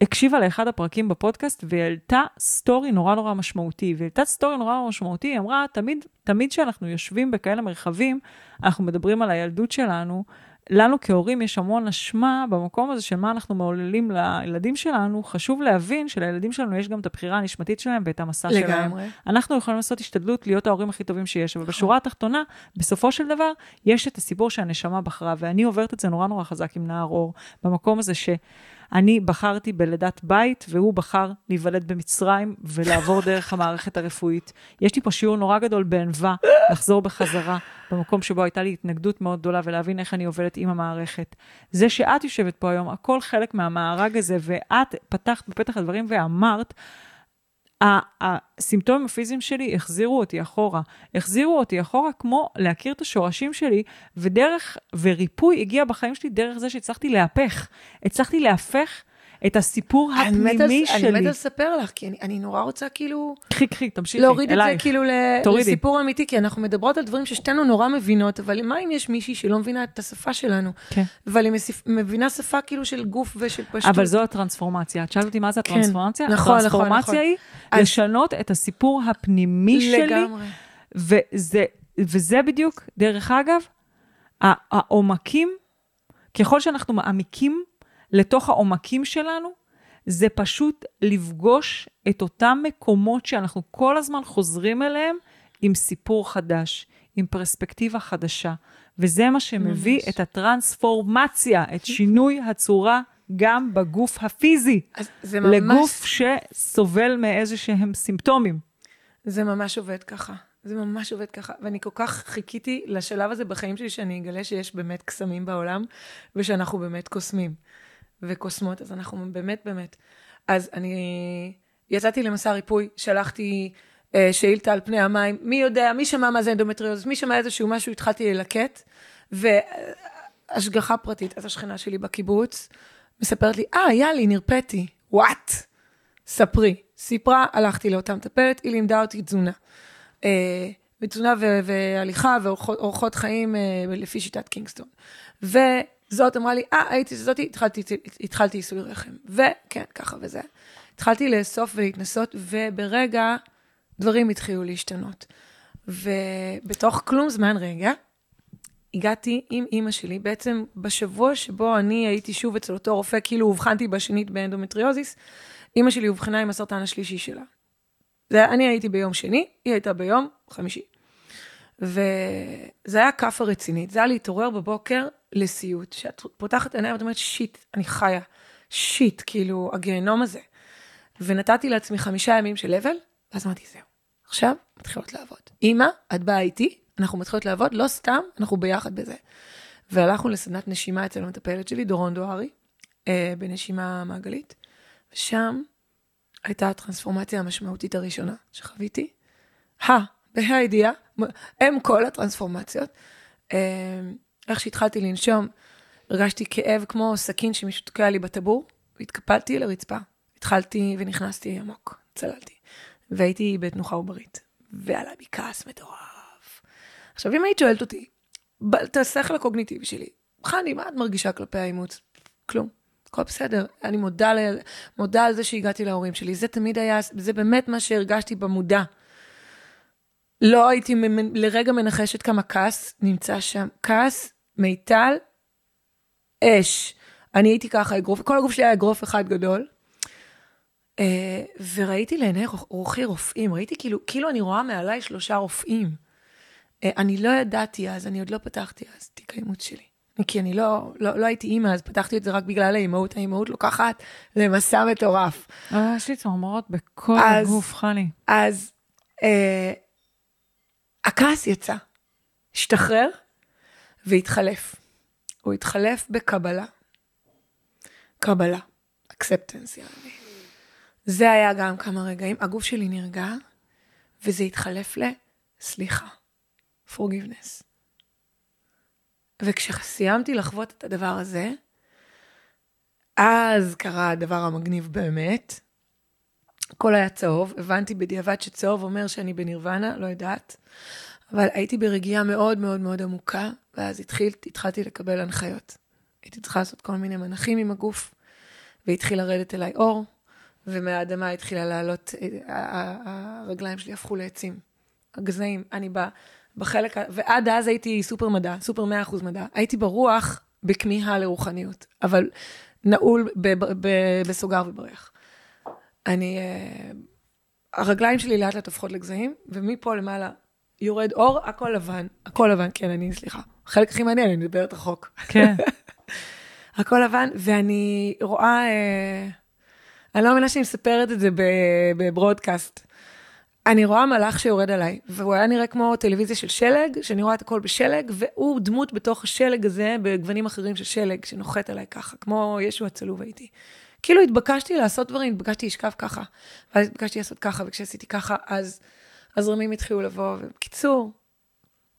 [SPEAKER 2] הקשיבה לאחד הפרקים בפודקאסט והעלתה סטורי נורא נורא משמעותי. והעלתה סטורי נורא נורא משמעותי, היא אמרה, תמיד, תמיד כשאנחנו יושבים בכאלה מרחבים, אנחנו מדברים על הילדות שלנו, לנו כהורים יש המון אשמה במקום הזה של מה אנחנו מעוללים לילדים שלנו. חשוב להבין שלילדים שלנו יש גם את הבחירה הנשמתית שלהם ואת המסע שלהם.
[SPEAKER 1] לגמרי.
[SPEAKER 2] אנחנו יכולים לעשות השתדלות להיות ההורים הכי טובים שיש, אבל בשורה התחתונה, בסופו של דבר, יש את הסיפור שהנשמה בחרה, ואני עוברת את זה נורא נורא חזק עם נער אור, במקום הזה ש... אני בחרתי בלידת בית, והוא בחר להיוולד במצרים ולעבור דרך המערכת הרפואית. יש לי פה שיעור נורא גדול בענווה, לחזור בחזרה במקום שבו הייתה לי התנגדות מאוד גדולה, ולהבין איך אני עובדת עם המערכת. זה שאת יושבת פה היום, הכל חלק מהמארג הזה, ואת פתחת בפתח הדברים ואמרת, הסימפטומים הפיזיים שלי החזירו אותי אחורה. החזירו אותי אחורה כמו להכיר את השורשים שלי, ודרך, וריפוי הגיע בחיים שלי דרך זה שהצלחתי להפך. הצלחתי להפך את הסיפור הפנימי שלי.
[SPEAKER 1] אני מתה לספר לך, כי אני, אני נורא רוצה כאילו...
[SPEAKER 2] קחי, קחי, תמשיכי,
[SPEAKER 1] להוריד
[SPEAKER 2] אלייך.
[SPEAKER 1] את זה כאילו
[SPEAKER 2] תורידי.
[SPEAKER 1] לסיפור אמיתי, כי אנחנו מדברות על דברים ששתינו נורא מבינות, אבל מה אם יש מישהי שלא מבינה את השפה שלנו?
[SPEAKER 2] כן.
[SPEAKER 1] אבל היא מבינה שפה כאילו של גוף ושל פשטות.
[SPEAKER 2] אבל זו הטרנספורמציה. את שאלת אותי מה זה
[SPEAKER 1] כן.
[SPEAKER 2] הטרנספורמציה?
[SPEAKER 1] נכון, נכון,
[SPEAKER 2] הטרנספורמציה
[SPEAKER 1] נכון.
[SPEAKER 2] היא
[SPEAKER 1] אז-
[SPEAKER 2] לשנות את הסיפור הפנימי שלי,
[SPEAKER 1] לגמרי.
[SPEAKER 2] וזה, וזה בדיוק, דרך אגב, העומקים, ככל שאנחנו מעמיקים לתוך העומקים שלנו, זה פשוט לפגוש את אותם מקומות שאנחנו כל הזמן חוזרים אליהם עם סיפור חדש, עם פרספקטיבה חדשה. וזה מה שמביא
[SPEAKER 1] ממש.
[SPEAKER 2] את הטרנספורמציה, את שינוי הצורה גם בגוף הפיזי,
[SPEAKER 1] אז ממש,
[SPEAKER 2] לגוף שסובל מאיזה שהם סימפטומים.
[SPEAKER 1] זה ממש עובד ככה. זה ממש עובד ככה. ואני כל כך חיכיתי לשלב הזה בחיים שלי, שאני אגלה שיש באמת קסמים בעולם, ושאנחנו באמת קוסמים וקוסמות, אז אנחנו באמת באמת. אז אני יצאתי למסע ריפוי, שלחתי אה, שאילתה על פני המים, מי יודע, מי שמע מה זה אנדומטריוזיס, מי שמע איזשהו משהו, התחלתי ללקט, והשגחה פרטית, אז השכנה שלי בקיבוץ מספרת לי, אה, יאללה, נרפאתי, וואט? ספרי. סיפרה, הלכתי לאותה מטפלת, היא לימדה אותי תזונה. אה, ותזונה ו- והליכה ואורחות חיים אה, לפי שיטת קינגסטון. וזאת אמרה לי, אה, הייתי זאתי, התחלתי, התחלתי רחם. וכן, ככה וזה. התחלתי לאסוף ולהתנסות, וברגע דברים התחילו להשתנות. ובתוך כלום זמן רגע, הגעתי עם אימא שלי, בעצם בשבוע שבו אני הייתי שוב אצל אותו רופא, כאילו אובחנתי בשנית באנדומטריוזיס, אימא שלי אובחנה עם הסרטן השלישי שלה. זה, אני הייתי ביום שני, היא הייתה ביום חמישי. וזה היה כאפה רצינית, זה היה להתעורר בבוקר לסיוט, שאת פותחת עיניים ואת אומרת, shit, אני חיה, shit, כאילו, הגיהנום הזה. ונתתי לעצמי חמישה ימים של אבל, ואז אמרתי, זהו, עכשיו מתחילות לעבוד. אמא, את באה איתי, אנחנו מתחילות לעבוד, לא סתם, אנחנו ביחד בזה. והלכנו לסדנת נשימה אצל המטפלת שלי, דורון דוהרי, אה, בנשימה מעגלית, ושם הייתה הטרנספורמציה המשמעותית הראשונה שחוויתי. ה, בה"א הידיעה, הם כל הטרנספורמציות. אה, איך שהתחלתי לנשום, הרגשתי כאב כמו סכין שמישהו תוקע לי בטבור, והתקפלתי לרצפה. התחלתי ונכנסתי עמוק, צללתי. והייתי בתנוחה עוברית, ועלה בי כעס מטורף. עכשיו, אם היית שואלת אותי, את השכל הקוגניטיבי שלי, חני, מה את מרגישה כלפי האימוץ? כלום. הכל בסדר. אני מודה, ל... מודה על זה שהגעתי להורים שלי. זה תמיד היה, זה באמת מה שהרגשתי במודע. לא הייתי ממ- לרגע מנחשת כמה כעס נמצא שם. כעס, מיטל, אש. אני הייתי ככה אגרוף, כל הגוף שלי היה אגרוף אחד גדול. אה, וראיתי לעיני רוח- רוחי רופאים, ראיתי כאילו, כאילו אני רואה מעליי שלושה רופאים. אה, אני לא ידעתי אז, אני עוד לא פתחתי אז תיק האימוץ שלי. כי אני לא, לא, לא הייתי אימא, אז פתחתי את זה רק בגלל האימהות. האימהות לוקחת למסע מטורף.
[SPEAKER 2] אה, יש לי צמרמורות בכל
[SPEAKER 1] אז-
[SPEAKER 2] הגוף, חני.
[SPEAKER 1] אז אה, הכעס יצא, השתחרר והתחלף. הוא התחלף בקבלה. קבלה, אקספטנס, יעני. זה היה גם כמה רגעים. הגוף שלי נרגע, וזה התחלף לסליחה, forgiveness. וכשסיימתי לחוות את הדבר הזה, אז קרה הדבר המגניב באמת. הכל היה צהוב, הבנתי בדיעבד שצהוב אומר שאני בנירוונה, לא יודעת. אבל הייתי ברגיעה מאוד מאוד מאוד עמוקה, ואז התחיל, התחלתי לקבל הנחיות. הייתי צריכה לעשות כל מיני מנחים עם הגוף, והתחיל לרדת אליי אור, ומהאדמה התחילה לעלות, אה, ה- ה- הרגליים שלי הפכו לעצים. הגזעים, אני ב, בחלק, ועד אז הייתי סופר מדע, סופר 100% מדע. הייתי ברוח בכמיהה לרוחניות, אבל נעול ב- ב- ב- בסוגר ובריח. אני, אה, הרגליים שלי לאט לאט הופכות לגזעים, ומפה למעלה יורד אור, הכל לבן, הכל לבן, כן, אני, סליחה. החלק הכי מעניין, אני מדברת רחוק.
[SPEAKER 2] כן.
[SPEAKER 1] הכל לבן, ואני רואה, אה, אני לא מאמינה שאני מספרת את זה בברודקאסט. אני רואה מלאך שיורד עליי, והוא היה נראה כמו טלוויזיה של שלג, שאני רואה את הכל בשלג, והוא דמות בתוך השלג הזה, בגוונים אחרים של שלג, שנוחת עליי ככה, כמו ישו הצלוב הייתי. כאילו התבקשתי לעשות דברים, התבקשתי לשכב ככה, ואז התבקשתי לעשות ככה, וכשעשיתי ככה, אז הזרמים התחילו לבוא, ובקיצור,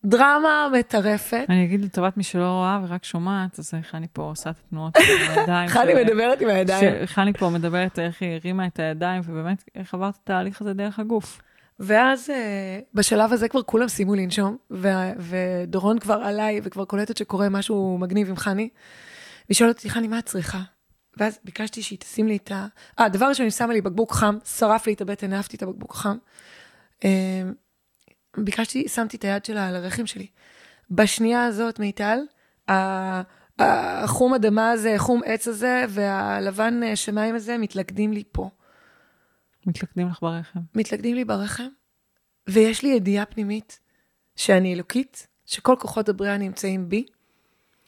[SPEAKER 1] דרמה מטרפת.
[SPEAKER 2] אני אגיד לטובת מי שלא רואה ורק שומעת, אז אני פה עושה את התנועות של הידיים.
[SPEAKER 1] חני מדברת עם הידיים.
[SPEAKER 2] אני פה מדברת איך היא הרימה את הידיים, ובאמת, איך עברת את התהליך הזה דרך הגוף.
[SPEAKER 1] ואז אה, בשלב הזה כבר כולם סיימו לנשום, ו- ודורון כבר עליי, וכבר קולטת שקורה משהו מגניב עם חני. והיא שואלת אותי, חני, מה את צריכה? ואז ביקשתי שהיא תשים לי את ה... אה, דבר ראשון, היא שמה לי בקבוק חם, שרף לי את הבטן, אהבתי את הבקבוק החם. ביקשתי, שמתי את היד שלה על הרחם שלי. בשנייה הזאת, מיטל, החום אדמה הזה, חום עץ הזה, והלבן אה, שמיים הזה, מתלכדים לי פה.
[SPEAKER 2] מתלכדים לך ברחם.
[SPEAKER 1] מתלכדים לי ברחם, ויש לי ידיעה פנימית שאני אלוקית, שכל כוחות הבריאה נמצאים בי,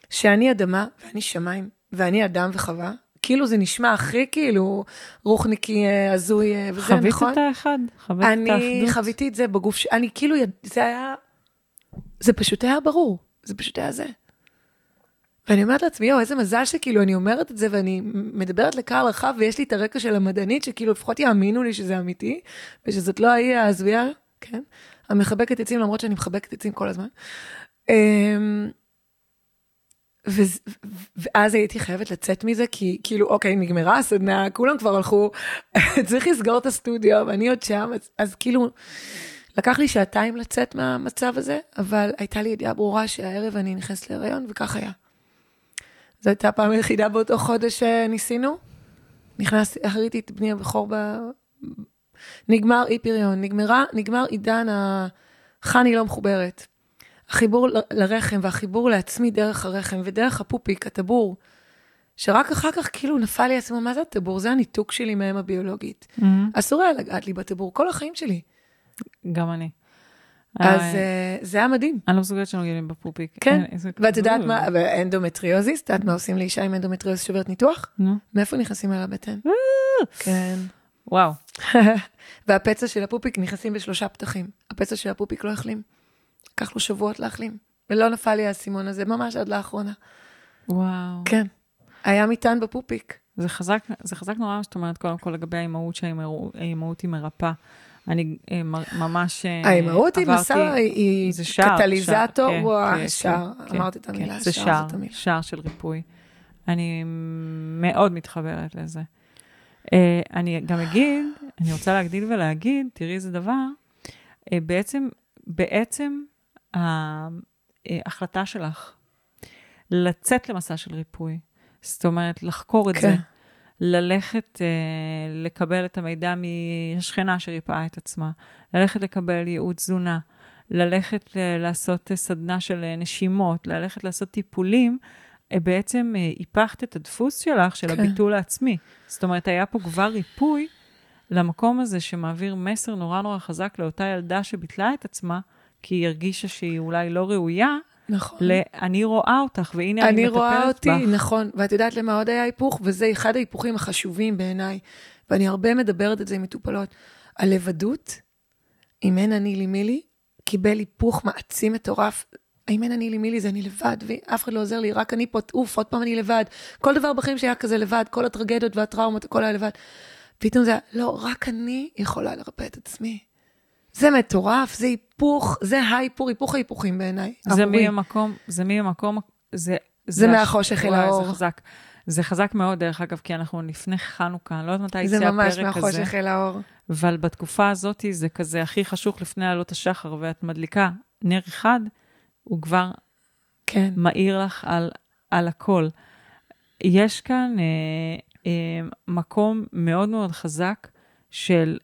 [SPEAKER 1] שאני אדמה ואני שמיים, ואני אדם וחווה. כאילו זה נשמע הכי כאילו רוחניקי אה, הזוי אה, וזה,
[SPEAKER 2] חווית
[SPEAKER 1] נכון?
[SPEAKER 2] את האחד? חווית את
[SPEAKER 1] אני
[SPEAKER 2] האחדות?
[SPEAKER 1] חוויתי את זה בגוף, ש... אני כאילו. זה היה, זה פשוט היה ברור, זה פשוט היה זה. ואני אומרת לעצמי, יואו, איזה מזל שכאילו אני אומרת את זה ואני מדברת לקהל רחב ויש לי את הרקע של המדענית, שכאילו לפחות יאמינו לי שזה אמיתי, ושזאת לא ההיא ההזויה, כן? המחבקת עצים, למרות שאני מחבקת עצים כל הזמן. וזה- ואז הייתי חייבת לצאת מזה, כי כאילו, אוקיי, נגמרה הסדנה, כולם כבר הלכו, צריך לסגור את הסטודיו, ואני עוד שם, אז, אז כאילו, לקח לי שעתיים לצאת מהמצב הזה, אבל הייתה לי ידיעה ברורה שהערב אני נכנסת להיריון, וכך היה. זו הייתה הפעם היחידה באותו חודש שניסינו. נכנסתי, אחריתי את בני הבכור ב... נגמר אי פריון, נגמרה, נגמר עידן החני לא מחוברת. החיבור לרחם והחיבור לעצמי דרך הרחם ודרך הפופיק, הטבור, שרק אחר כך כאילו נפל לי עצמו, מה זה הטבור? זה הניתוק שלי מאם הביולוגית.
[SPEAKER 2] מהמם.
[SPEAKER 1] אסור היה לגעת לי בטבור כל החיים שלי.
[SPEAKER 2] גם אני.
[SPEAKER 1] אז
[SPEAKER 2] אה,
[SPEAKER 1] אה, זה היה מדהים.
[SPEAKER 2] אני לא מסוגלת שנוגעים לי בפופיק.
[SPEAKER 1] כן,
[SPEAKER 2] איזה
[SPEAKER 1] ואת יודעת
[SPEAKER 2] כזוב.
[SPEAKER 1] מה, ואנדומטריוזיס, את יודעת מה עושים לאישה עם אנדומטריוזיס שעוברת ניתוח?
[SPEAKER 2] נו,
[SPEAKER 1] מאיפה נכנסים על הבטן? כן.
[SPEAKER 2] וואו.
[SPEAKER 1] והפצע של הפופיק נכנסים בשלושה פתחים. הפצע של הפופיק לא החלים. לקח לו שבועות להחלים. ולא נפל לי האסימון הזה, ממש עד לאחרונה.
[SPEAKER 2] וואו.
[SPEAKER 1] כן. היה מטען בפופיק.
[SPEAKER 2] זה חזק, זה חזק נורא מה שאת אומרת, קודם כל לגבי האימהות, שהאימהות היא מרפאה. אני אה, ממש אה,
[SPEAKER 1] האימהות היא
[SPEAKER 2] עברתי-
[SPEAKER 1] מסע, היא קטליזטור,
[SPEAKER 2] שער, כן,
[SPEAKER 1] וואו,
[SPEAKER 2] כן,
[SPEAKER 1] שער,
[SPEAKER 2] כן,
[SPEAKER 1] אמרת את המילה, שער זאת המילה.
[SPEAKER 2] שער של ריפוי. אני מאוד מתחברת לזה. אה, אני גם אגיד, אני רוצה להגדיל ולהגיד, תראי איזה דבר, בעצם, בעצם ההחלטה שלך לצאת למסע של ריפוי, זאת אומרת, לחקור את
[SPEAKER 1] כן.
[SPEAKER 2] זה, ללכת אה, לקבל את המידע מהשכנה שריפאה את עצמה, ללכת לקבל ייעוץ תזונה, ללכת ל- לעשות אה, סדנה של אה, נשימות, ללכת לעשות טיפולים, אה, בעצם אה, היפכת את הדפוס שלך, של
[SPEAKER 1] כן.
[SPEAKER 2] הביטול העצמי. זאת אומרת, היה פה כבר ריפוי למקום הזה שמעביר מסר נורא נורא חזק לאותה ילדה שביטלה את עצמה, כי היא הרגישה שהיא אולי לא ראויה,
[SPEAKER 1] נכון.
[SPEAKER 2] ל- אני רואה אותך, והנה אני,
[SPEAKER 1] אני
[SPEAKER 2] מטפלת
[SPEAKER 1] רואה אותי,
[SPEAKER 2] בך.
[SPEAKER 1] נכון. ואת יודעת למה עוד היה היפוך? וזה אחד ההיפוכים החשובים בעיניי, ואני הרבה מדברת את זה עם מטופלות. הלבדות, אם אין אני לי מי לי, קיבל היפוך מעצים מטורף. אם אין אני לי מי לי זה אני לבד, ואף אחד לא עוזר לי, רק אני פה, אוף, עוד פעם אני לבד. כל דבר בחיים שהיה כזה לבד, כל הטרגדיות והטראומות, הכל היה לבד. פתאום זה היה, לא, רק אני יכולה לרפא את עצמי. זה מטורף, זה היפוך, זה ההיפוך, היפוך ההיפוכים בעיניי.
[SPEAKER 2] זה
[SPEAKER 1] עבורי.
[SPEAKER 2] מהמקום, זה מהמקום, זה...
[SPEAKER 1] זה
[SPEAKER 2] הש-
[SPEAKER 1] מהחושך אל האור.
[SPEAKER 2] זה חזק. זה חזק מאוד, דרך אגב, כי אנחנו לפני חנוכה, אני לא יודעת מתי
[SPEAKER 1] זה
[SPEAKER 2] יצא
[SPEAKER 1] ממש
[SPEAKER 2] הפרק הזה.
[SPEAKER 1] מהחושך אל האור.
[SPEAKER 2] אבל בתקופה הזאת זה כזה הכי חשוך לפני עלות השחר, ואת מדליקה נר אחד, הוא כבר
[SPEAKER 1] כן.
[SPEAKER 2] מאיר לך על, על הכל. יש כאן אה, אה, מקום מאוד מאוד חזק של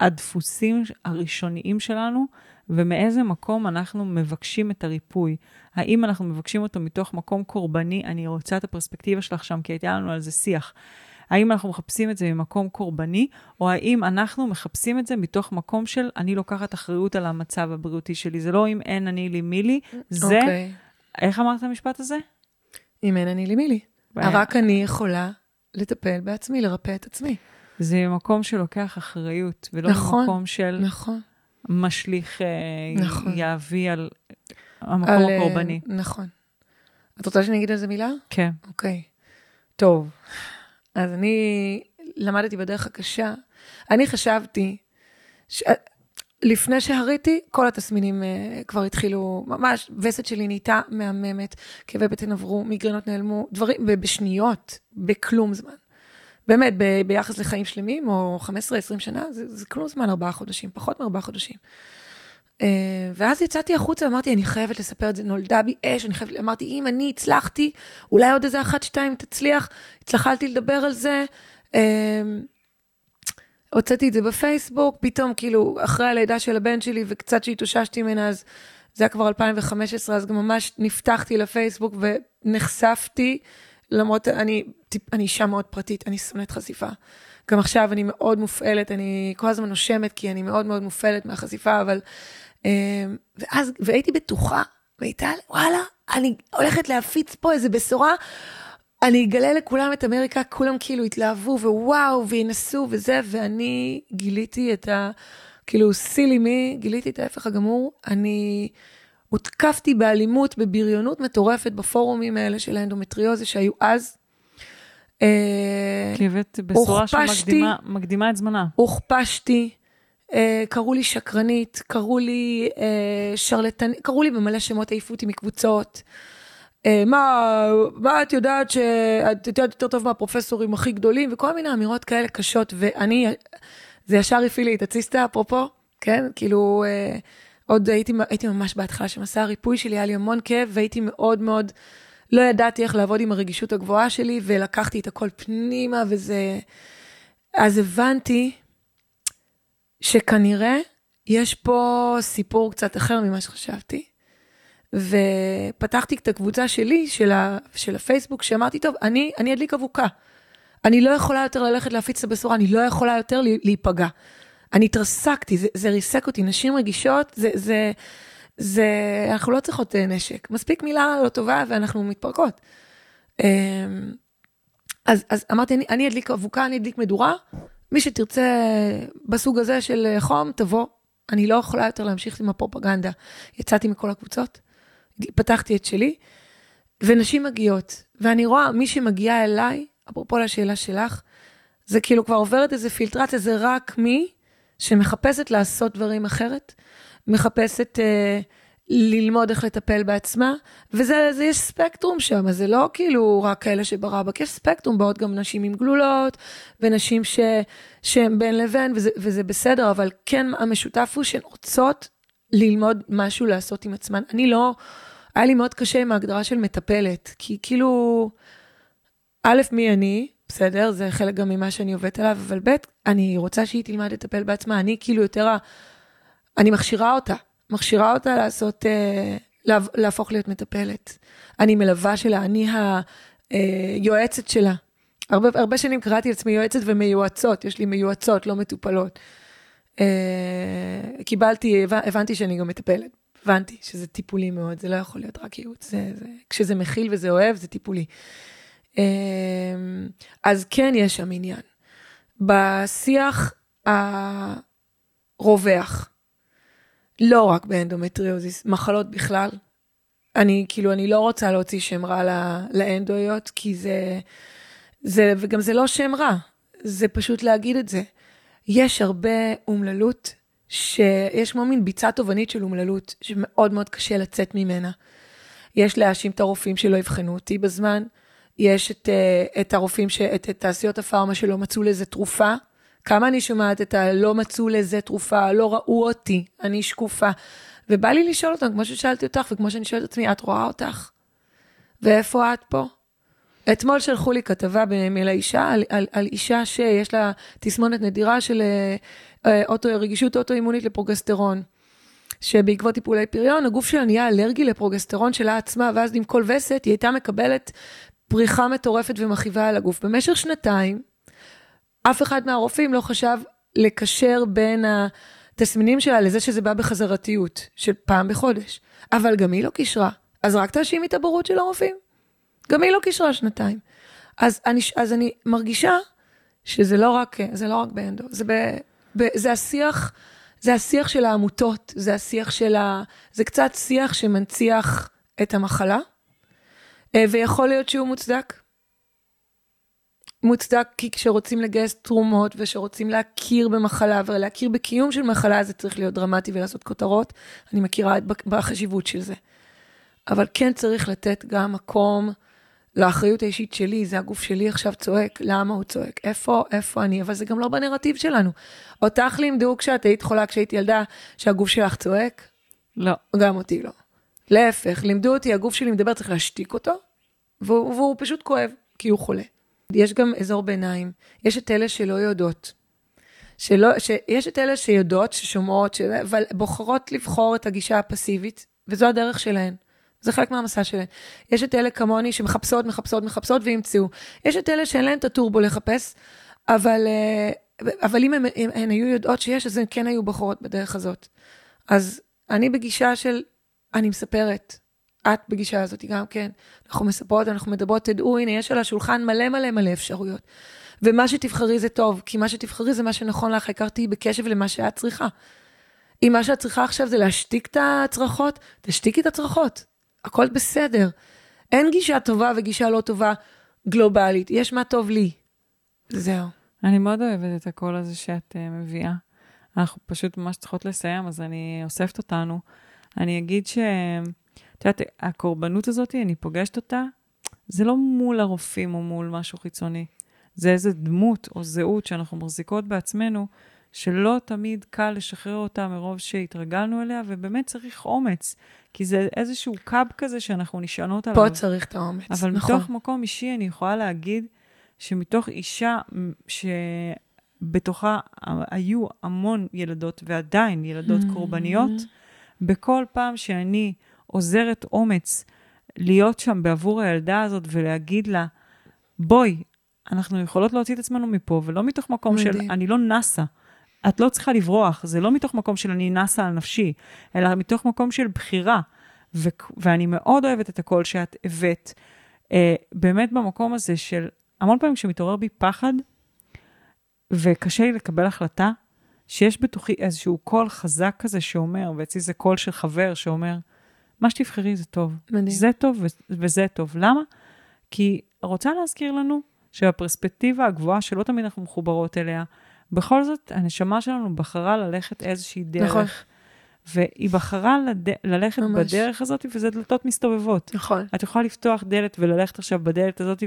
[SPEAKER 2] הדפוסים הראשוניים שלנו, ומאיזה מקום אנחנו מבקשים את הריפוי. האם אנחנו מבקשים אותו מתוך מקום קורבני? אני רוצה את הפרספקטיבה שלך שם, כי הייתה לנו על זה שיח. האם אנחנו מחפשים את זה ממקום קורבני, או האם אנחנו מחפשים את זה מתוך מקום של אני לוקחת אחריות על המצב הבריאותי שלי. זה לא אם אין אני לי מי לי, זה... Okay.
[SPEAKER 1] אוקיי.
[SPEAKER 2] איך אמרת את המשפט הזה?
[SPEAKER 1] אם אין אני לי מי לי. רק אני יכולה לטפל בעצמי, לרפא את עצמי.
[SPEAKER 2] זה מקום שלוקח אחריות, ולא
[SPEAKER 1] נכון,
[SPEAKER 2] מקום של
[SPEAKER 1] נכון.
[SPEAKER 2] משליך אה,
[SPEAKER 1] נכון.
[SPEAKER 2] יהבי על המקום
[SPEAKER 1] על, אה,
[SPEAKER 2] הקורבני.
[SPEAKER 1] נכון. את רוצה שאני אגיד על זה מילה?
[SPEAKER 2] כן.
[SPEAKER 1] אוקיי. טוב. אז אני למדתי בדרך הקשה. אני חשבתי, ש... לפני שהריתי, כל התסמינים uh, כבר התחילו, ממש, וסת שלי נהייתה מהממת, כאבי בטן עברו, מיגרנות נעלמו, דברים, בשניות, בכלום זמן. באמת, ב- ביחס לחיים שלמים, או 15-20 שנה, זה, זה כלום זמן, ארבעה חודשים, פחות מארבעה חודשים. Uh, ואז יצאתי החוצה, אמרתי, אני חייבת לספר את זה, נולדה בי אש, אני חייבת, אמרתי, אם אני הצלחתי, אולי עוד איזה אחת, שתיים תצליח, הצלחתי לדבר על זה. Uh, הוצאתי את זה בפייסבוק, פתאום כאילו אחרי הלידה של הבן שלי וקצת שהתאוששתי ממנה, אז זה היה כבר 2015, אז גם ממש נפתחתי לפייסבוק ונחשפתי, למרות, אני, אני אישה מאוד פרטית, אני שונאת חשיפה. גם עכשיו אני מאוד מופעלת, אני כל הזמן נושמת כי אני מאוד מאוד מופעלת מהחשיפה, אבל... ואז, והייתי בטוחה, והייתה, וואלה, אני הולכת להפיץ פה איזה בשורה. אני אגלה לכולם את אמריקה, כולם כאילו התלהבו ווואו, וינסו וזה, ואני גיליתי את ה... כאילו, סילי מי, גיליתי את ההפך הגמור. אני הותקפתי באלימות, בבריונות מטורפת בפורומים האלה של האנדומטריוזי שהיו אז.
[SPEAKER 2] אה, כי הבאת בשורה שמקדימה את זמנה.
[SPEAKER 1] הוכפשתי, אה, קראו לי שקרנית, קראו לי אה, שרלטנית, קראו לי במלא שמות, העיפו אותי מקבוצות. מה, מה את יודעת שאת יודעת יותר טוב מהפרופסורים הכי גדולים, וכל מיני אמירות כאלה קשות, ואני, זה ישר הפעיל לי את הציסטה, אפרופו, כן? כאילו, עוד הייתי, הייתי ממש בהתחלה של מסע הריפוי שלי, היה לי המון כאב, והייתי מאוד מאוד, לא ידעתי איך לעבוד עם הרגישות הגבוהה שלי, ולקחתי את הכל פנימה, וזה... אז הבנתי שכנראה יש פה סיפור קצת אחר ממה שחשבתי. ופתחתי את הקבוצה שלי, של, ה, של הפייסבוק, שאמרתי, טוב, אני, אני אדליק אבוקה. אני לא יכולה יותר ללכת להפיץ את הבשורה, אני לא יכולה יותר להיפגע. אני התרסקתי, זה, זה ריסק אותי. נשים רגישות, זה, זה, זה, אנחנו לא צריכות אה, נשק. מספיק מילה לא טובה ואנחנו מתפרקות. אמ, אז, אז אמרתי, אני, אני אדליק אבוקה, אני אדליק מדורה. מי שתרצה בסוג הזה של חום, תבוא. אני לא יכולה יותר להמשיך עם הפרופגנדה. יצאתי מכל הקבוצות. פתחתי את שלי, ונשים מגיעות, ואני רואה מי שמגיעה אליי, אפרופו לשאלה שלך, זה כאילו כבר עוברת איזה פילטרציה, זה רק מי שמחפשת לעשות דברים אחרת, מחפשת אה, ללמוד איך לטפל בעצמה, וזה, זה, יש ספקטרום שם, זה לא כאילו רק כאלה שברבק, יש ספקטרום, באות גם נשים עם גלולות, ונשים ש, שהן בין לבין, וזה, וזה בסדר, אבל כן המשותף הוא שהן רוצות ללמוד משהו לעשות עם עצמן. אני לא... היה לי מאוד קשה עם ההגדרה של מטפלת, כי כאילו, א', מי אני, בסדר, זה חלק גם ממה שאני עובדת עליו, אבל ב', אני רוצה שהיא תלמד לטפל בעצמה, אני כאילו יותר. אני מכשירה אותה, מכשירה אותה לעשות, אה, לה, להפוך להיות מטפלת. אני מלווה שלה, אני היועצת אה, שלה. הרבה, הרבה שנים קראתי לעצמי יועצת ומיועצות, יש לי מיועצות, לא מטופלות. אה, קיבלתי, הבנתי שאני גם מטפלת. הבנתי שזה טיפולי מאוד, זה לא יכול להיות רק ייעוץ, זה, זה, כשזה מכיל וזה אוהב, זה טיפולי. אמ, אז כן יש שם עניין. בשיח הרווח, לא רק באנדומטריוזיס, מחלות בכלל. אני כאילו, אני לא רוצה להוציא שם רע לאנדואיות, כי זה, זה, וגם זה לא שם רע, זה פשוט להגיד את זה. יש הרבה אומללות שיש כמו מין ביצה תובענית של אומללות, שמאוד מאוד קשה לצאת ממנה. יש להאשים את הרופאים שלא יבחנו אותי בזמן, יש את, אה, את הרופאים, ש, את, את תעשיות הפארמה שלא מצאו לזה תרופה. כמה אני שומעת את הלא מצאו לזה תרופה, לא ראו אותי, אני שקופה. ובא לי לשאול אותם, כמו ששאלתי אותך, וכמו שאני שואלת את עצמי, את רואה אותך? ואיפה את פה? אתמול שלחו לי כתבה מלאישה על, על, על אישה שיש לה תסמונת נדירה של אה, אה, אוטו, רגישות אוטואימונית לפרוגסטרון. שבעקבות טיפולי פריון, הגוף שלה נהיה אלרגי לפרוגסטרון שלה עצמה, ואז עם כל וסת היא הייתה מקבלת פריחה מטורפת ומכאיבה על הגוף. במשך שנתיים, אף אחד מהרופאים לא חשב לקשר בין התסמינים שלה לזה שזה בא בחזרתיות, של פעם בחודש. אבל גם היא לא קישרה. אז רק תאשימי את הבורות של הרופאים. גם היא לא קישרה שנתיים. אז אני, אז אני מרגישה שזה לא רק, זה לא רק באנדו, זה, ב, ב, זה השיח, זה השיח של העמותות, זה השיח של ה... זה קצת שיח שמנציח את המחלה, אה, ויכול להיות שהוא מוצדק. מוצדק כי כשרוצים לגייס תרומות ושרוצים להכיר במחלה ולהכיר בקיום של מחלה, זה צריך להיות דרמטי ולעשות כותרות. אני מכירה את בחשיבות של זה. אבל כן צריך לתת גם מקום לאחריות האישית שלי, זה הגוף שלי עכשיו צועק, למה הוא צועק? איפה, איפה אני? אבל זה גם לא בנרטיב שלנו. אותך לימדו כשאת היית חולה, כשהיית ילדה, שהגוף שלך צועק?
[SPEAKER 2] לא.
[SPEAKER 1] גם אותי לא. להפך, לימדו אותי, הגוף שלי מדבר, צריך להשתיק אותו, והוא, והוא פשוט כואב, כי הוא חולה. יש גם אזור ביניים, יש את אלה שלא יודעות. שלא, שיש את אלה שיודעות, ששומעות, ש... אבל בוחרות לבחור את הגישה הפסיבית, וזו הדרך שלהן. זה חלק מהמסע שלהן. יש את אלה כמוני שמחפשות, מחפשות, מחפשות וימצאו. יש את אלה שאין להן את הטורבו לחפש, אבל, אה, אבל אם הן, הן היו יודעות שיש, אז הן כן היו בוחרות בדרך הזאת. אז אני בגישה של, אני מספרת. את בגישה הזאת גם כן. אנחנו מספרות, אנחנו מדברות, תדעו, הנה, יש על השולחן מלא מלא מלא אפשרויות. ומה שתבחרי זה טוב, כי מה שתבחרי זה מה שנכון לך, תהיי בקשב למה שאת צריכה. אם מה שאת צריכה עכשיו זה להשתיק את הצרחות, תשתיקי את הצרחות. הכל בסדר. אין גישה טובה וגישה לא טובה גלובלית, יש מה טוב לי. זהו.
[SPEAKER 2] אני מאוד אוהבת את הקול הזה שאת uh, מביאה. אנחנו פשוט ממש צריכות לסיים, אז אני אוספת אותנו. אני אגיד ש... את יודעת, הקורבנות הזאת, אני פוגשת אותה, זה לא מול הרופאים או מול משהו חיצוני. זה איזה דמות או זהות שאנחנו מחזיקות בעצמנו, שלא תמיד קל לשחרר אותה מרוב שהתרגלנו אליה, ובאמת צריך אומץ, כי זה איזשהו קאב כזה שאנחנו נשענות עליו.
[SPEAKER 1] פה צריך את האומץ,
[SPEAKER 2] אבל
[SPEAKER 1] נכון.
[SPEAKER 2] מתוך מקום אישי אני יכולה להגיד שמתוך אישה שבתוכה היו המון ילדות, ועדיין ילדות
[SPEAKER 1] Mm.
[SPEAKER 2] קורבניות, בכל פעם שאני עוזרת אומץ להיות שם בעבור הילדה הזאת ולהגיד לה, בואי, אנחנו יכולות להוציא את עצמנו מפה, ולא מתוך מקום של
[SPEAKER 1] מדהים.
[SPEAKER 2] אני לא נסה. את לא צריכה לברוח, זה לא מתוך מקום של אני נסה על נפשי, אלא מתוך מקום של בחירה. ו- ואני מאוד אוהבת את הקול שאת הבאת, אה, באמת במקום הזה של, המון פעמים כשמתעורר בי פחד, וקשה לי לקבל החלטה, שיש בתוכי איזשהו קול חזק כזה שאומר, ואצלי זה קול של חבר שאומר, מה שתבחרי זה טוב.
[SPEAKER 1] מדהים.
[SPEAKER 2] זה טוב ו- וזה טוב. למה? כי רוצה להזכיר לנו שהפרספקטיבה הגבוהה, שלא תמיד אנחנו מחוברות אליה, בכל זאת, הנשמה שלנו בחרה ללכת איזושהי דרך.
[SPEAKER 1] נכון.
[SPEAKER 2] והיא בחרה לד... ללכת
[SPEAKER 1] ממש.
[SPEAKER 2] בדרך הזאת, וזה דלתות מסתובבות.
[SPEAKER 1] נכון.
[SPEAKER 2] את יכולה לפתוח דלת וללכת עכשיו בדלת הזאת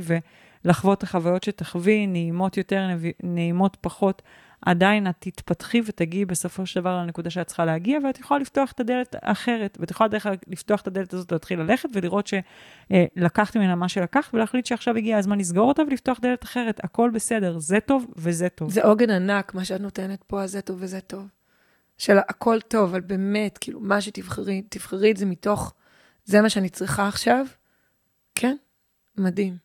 [SPEAKER 2] ולחוות את החוויות שתחווי, נעימות יותר, נעימות פחות. עדיין את תתפתחי ותגיעי בסופו של דבר לנקודה שאת צריכה להגיע, ואת יכולה לפתוח את הדלת האחרת, ואת יכולה דרך לפתוח את הדלת הזאת, להתחיל ללכת ולראות שלקחת ממנה מה שלקחת, ולהחליט שעכשיו הגיע הזמן לסגור אותה ולפתוח דלת אחרת. הכל בסדר, זה טוב וזה טוב.
[SPEAKER 1] זה עוגן ענק, מה שאת נותנת פה, אז זה טוב וזה טוב. של הכל טוב, אבל באמת, כאילו, מה שתבחרי, תבחרי את זה מתוך, זה מה שאני צריכה עכשיו. כן, מדהים.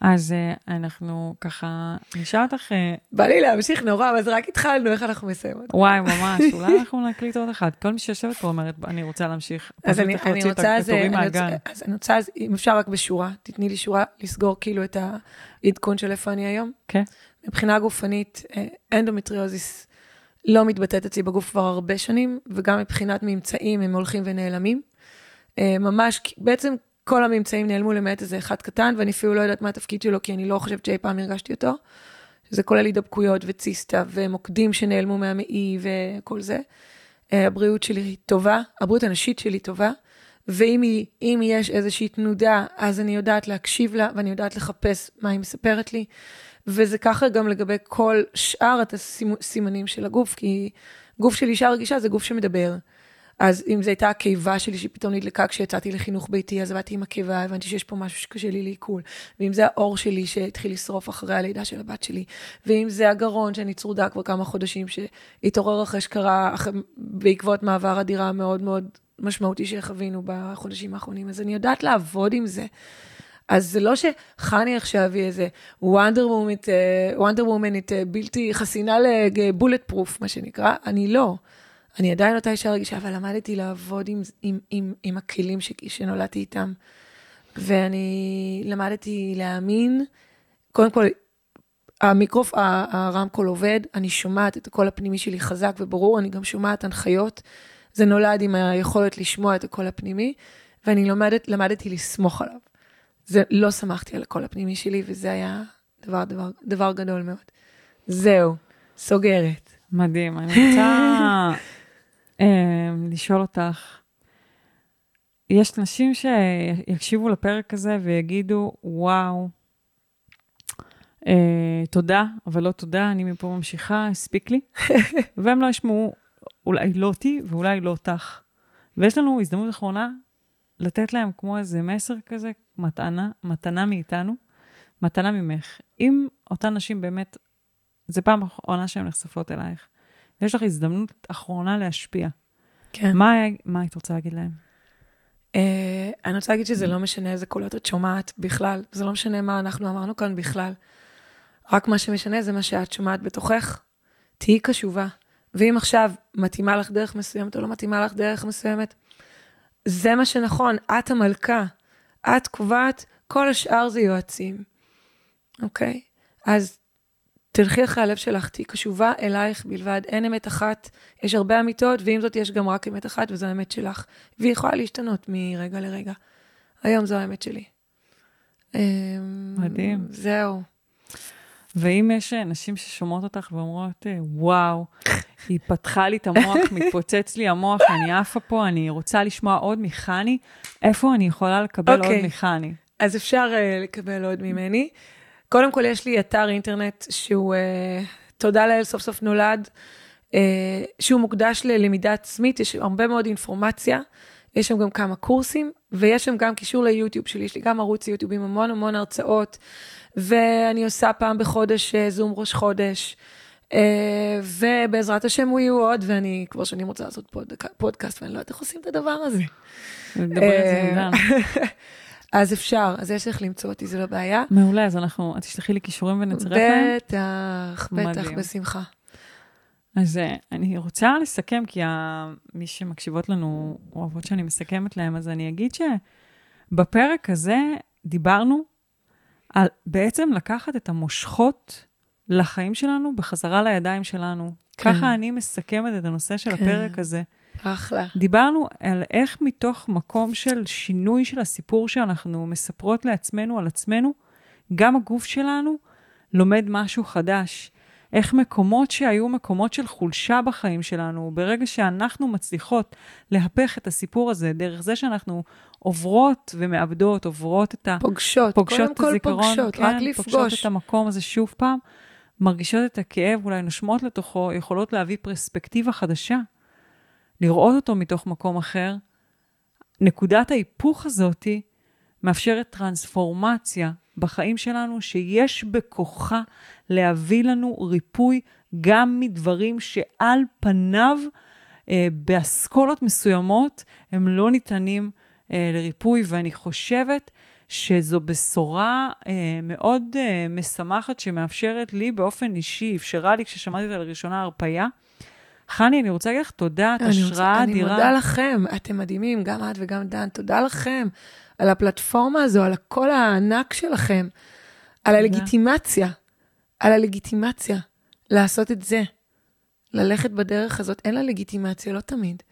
[SPEAKER 2] אז uh, אנחנו ככה, נשאל אותך, uh,
[SPEAKER 1] בא לי להמשיך נורא, אבל רק התחלנו, איך אנחנו מסיימות.
[SPEAKER 2] וואי, ממש, אולי אנחנו נקליט עוד אחד. כל מי שיושבת פה אומרת, אני רוצה להמשיך.
[SPEAKER 1] אז אני,
[SPEAKER 2] צריך
[SPEAKER 1] אני רוצה, אז, אני רוצה. אז אני רוצה, אז אם אפשר רק בשורה, תתני לי שורה לסגור כאילו את העדכון של איפה אני היום.
[SPEAKER 2] כן.
[SPEAKER 1] מבחינה גופנית, אה, אנדומטריוזיס לא מתבטאת אצלי בגוף כבר הרבה שנים, וגם מבחינת ממצאים הם הולכים ונעלמים. אה, ממש, בעצם כל הממצאים נעלמו למעט איזה אחד קטן, ואני אפילו לא יודעת מה התפקיד שלו, כי אני לא חושבת שאי פעם הרגשתי אותו. שזה כולל הידבקויות וציסטה ומוקדים שנעלמו מהמעי וכל זה. אה, הבריאות שלי טובה, הבריאות הנשית שלי טובה, ואם היא, יש איזושהי תנודה, אז אני יודעת להקשיב לה, ואני יודעת לחפש מה היא מספרת לי. וזה ככה גם לגבי כל שאר הסימנים של הגוף, כי גוף של אישה רגישה זה גוף שמדבר. אז אם זו הייתה הקיבה שלי שפתאום נדלקה כשיצאתי לחינוך ביתי, אז עבדתי עם הקיבה, הבנתי שיש פה משהו שקשה לי לעיכול. ואם זה האור שלי שהתחיל לשרוף אחרי הלידה של הבת שלי, ואם זה הגרון שאני צרודה כבר כמה חודשים, שהתעורר אחרי שקרה, אחרי, בעקבות מעבר הדירה המאוד מאוד משמעותי שחווינו בחודשים האחרונים, אז אני יודעת לעבוד עם זה. אז זה לא שחני עכשיו היא איזה וונדר וומנית, וונדר וומנית בלתי חסינה לבולט פרוף, מה שנקרא, אני לא. אני עדיין אותה אישה רגישה, אבל למדתי לעבוד עם, עם, עם, עם הכלים ש, שנולדתי איתם. ואני למדתי להאמין, קודם כל, המיקרוף, הרמקול עובד, אני שומעת את הקול הפנימי שלי חזק וברור, אני גם שומעת הנחיות. זה נולד עם היכולת לשמוע את הקול הפנימי, ואני לומדת, למדתי לסמוך עליו. זה, לא שמחתי על הקול הפנימי שלי, וזה היה דבר, דבר, דבר גדול מאוד. זהו, סוגרת.
[SPEAKER 2] מדהים. אני רוצה לשאול אותך, יש נשים שיקשיבו לפרק הזה ויגידו, וואו, אה, תודה, אבל לא תודה, אני מפה ממשיכה, הספיק לי, והם לא ישמעו אולי לא אותי ואולי לא אותך. ויש לנו הזדמנות אחרונה לתת להם כמו איזה מסר כזה, מתנה, מתנה מאיתנו, מתנה ממך. אם אותן נשים באמת, זה פעם אחרונה שהן נחשפות אלייך, ויש לך הזדמנות אחרונה להשפיע,
[SPEAKER 1] כן.
[SPEAKER 2] מה, מה היית רוצה להגיד להם?
[SPEAKER 1] Uh, אני רוצה להגיד שזה לא משנה איזה קולות את שומעת בכלל, זה לא משנה מה אנחנו אמרנו כאן בכלל. רק מה שמשנה זה מה שאת שומעת בתוכך. תהיי קשובה. ואם עכשיו מתאימה לך דרך מסוימת או לא מתאימה לך דרך מסוימת, זה מה שנכון, את המלכה. את קובעת, כל השאר זה יועצים, אוקיי? אז תלכי אחרי הלב שלך, תהיי קשובה אלייך בלבד, אין אמת אחת, יש הרבה אמיתות, ועם זאת יש גם רק אמת אחת, וזו האמת שלך. והיא יכולה להשתנות מרגע לרגע. היום זו האמת שלי.
[SPEAKER 2] מדהים.
[SPEAKER 1] זהו.
[SPEAKER 2] ואם יש נשים ששומעות אותך ואומרות, וואו, היא פתחה לי את המוח, מתפוצץ לי המוח, אני עפה פה, אני רוצה לשמוע עוד מחני, איפה אני יכולה לקבל okay. עוד מחני?
[SPEAKER 1] אז אפשר uh, לקבל עוד ממני. קודם כל, יש לי אתר אינטרנט שהוא, uh, תודה לאל, סוף סוף נולד, uh, שהוא מוקדש ללמידה עצמית, יש הרבה מאוד אינפורמציה, יש שם גם כמה קורסים, ויש שם גם קישור ליוטיוב שלי, יש לי גם ערוץ יוטיוב עם המון המון הרצאות, ואני עושה פעם בחודש זום ראש חודש. Uh, ובעזרת השם הוא יהיו עוד, ואני כבר שנים רוצה לעשות פוד, פודקאסט, ואני לא יודעת איך עושים את הדבר הזה.
[SPEAKER 2] נדבר על זה
[SPEAKER 1] אז אפשר, אז יש איך למצוא אותי, זו לא בעיה.
[SPEAKER 2] מעולה, אז אנחנו, את תשלחי לי כישורים ונצרף להם?
[SPEAKER 1] בטח, בטח, בשמחה.
[SPEAKER 2] אז אני רוצה לסכם, כי מי שמקשיבות לנו אוהבות שאני מסכמת להם, אז אני אגיד שבפרק הזה דיברנו על בעצם לקחת את המושכות לחיים שלנו בחזרה לידיים שלנו. כן. ככה אני מסכמת את הנושא של כן. הפרק הזה.
[SPEAKER 1] אחלה.
[SPEAKER 2] דיברנו על איך מתוך מקום של שינוי של הסיפור שאנחנו מספרות לעצמנו על עצמנו, גם הגוף שלנו לומד משהו חדש. איך מקומות שהיו מקומות של חולשה בחיים שלנו, ברגע שאנחנו מצליחות להפך את הסיפור הזה, דרך זה שאנחנו עוברות ומאבדות, עוברות את ה...
[SPEAKER 1] פוגשות,
[SPEAKER 2] פוגשות
[SPEAKER 1] קודם כל פוגשות,
[SPEAKER 2] כן,
[SPEAKER 1] רק לפגוש.
[SPEAKER 2] פוגשות את המקום הזה שוב פעם, מרגישות את הכאב, אולי נושמות לתוכו, יכולות להביא פרספקטיבה חדשה, לראות אותו מתוך מקום אחר. נקודת ההיפוך הזאתי מאפשרת טרנספורמציה בחיים שלנו, שיש בכוחה להביא לנו ריפוי גם מדברים שעל פניו, אה, באסכולות מסוימות, הם לא ניתנים אה, לריפוי, ואני חושבת שזו בשורה אה, מאוד אה, משמחת שמאפשרת לי באופן אישי, אפשרה לי כששמעתי אותה לראשונה הרפייה. חני, אני רוצה להגיד לך תודה, את השראה אדירה.
[SPEAKER 1] אני מודה לכם, אתם מדהימים, גם את וגם דן, תודה לכם על הפלטפורמה הזו, על הקול הענק שלכם, על הלגיטימציה, על הלגיטימציה לעשות את זה, ללכת בדרך הזאת. אין לה לגיטימציה, לא תמיד.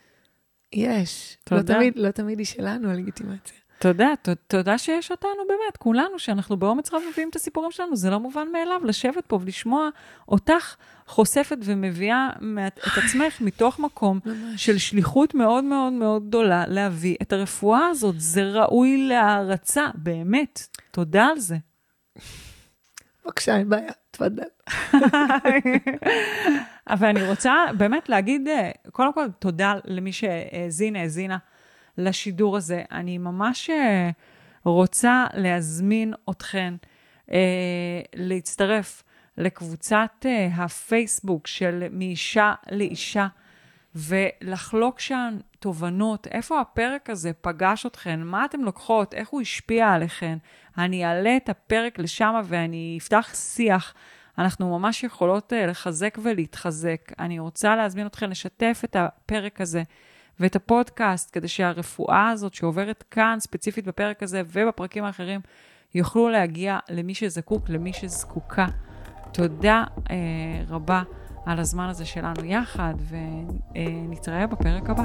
[SPEAKER 1] יש. לא תודה. לא תמיד, לא תמיד היא שלנו, הלגיטימציה.
[SPEAKER 2] תודה, תודה שיש אותנו באמת, כולנו, שאנחנו באומץ רב מביאים את הסיפורים שלנו. זה לא מובן מאליו לשבת פה ולשמוע אותך חושפת ומביאה את עצמך מתוך מקום. של שליחות מאוד מאוד מאוד גדולה להביא את הרפואה הזאת. זה ראוי להערצה, באמת. תודה על זה.
[SPEAKER 1] בבקשה, אין בעיה, תפדל.
[SPEAKER 2] אבל אני רוצה באמת להגיד, אה, קודם כל, תודה למי שהאזין, האזינה לשידור הזה. אני ממש אה, רוצה להזמין אתכן אה, להצטרף לקבוצת הפייסבוק של מאישה לאישה, ולחלוק שם תובנות, איפה הפרק הזה פגש אתכן, מה אתן לוקחות, איך הוא השפיע עליכן. אני אעלה את הפרק לשם ואני אפתח שיח. אנחנו ממש יכולות uh, לחזק ולהתחזק. אני רוצה להזמין אתכן לשתף את הפרק הזה ואת הפודקאסט, כדי שהרפואה הזאת שעוברת כאן, ספציפית בפרק הזה ובפרקים האחרים, יוכלו להגיע למי שזקוק, למי שזקוקה. תודה uh, רבה על הזמן הזה שלנו יחד, ונתראה בפרק הבא.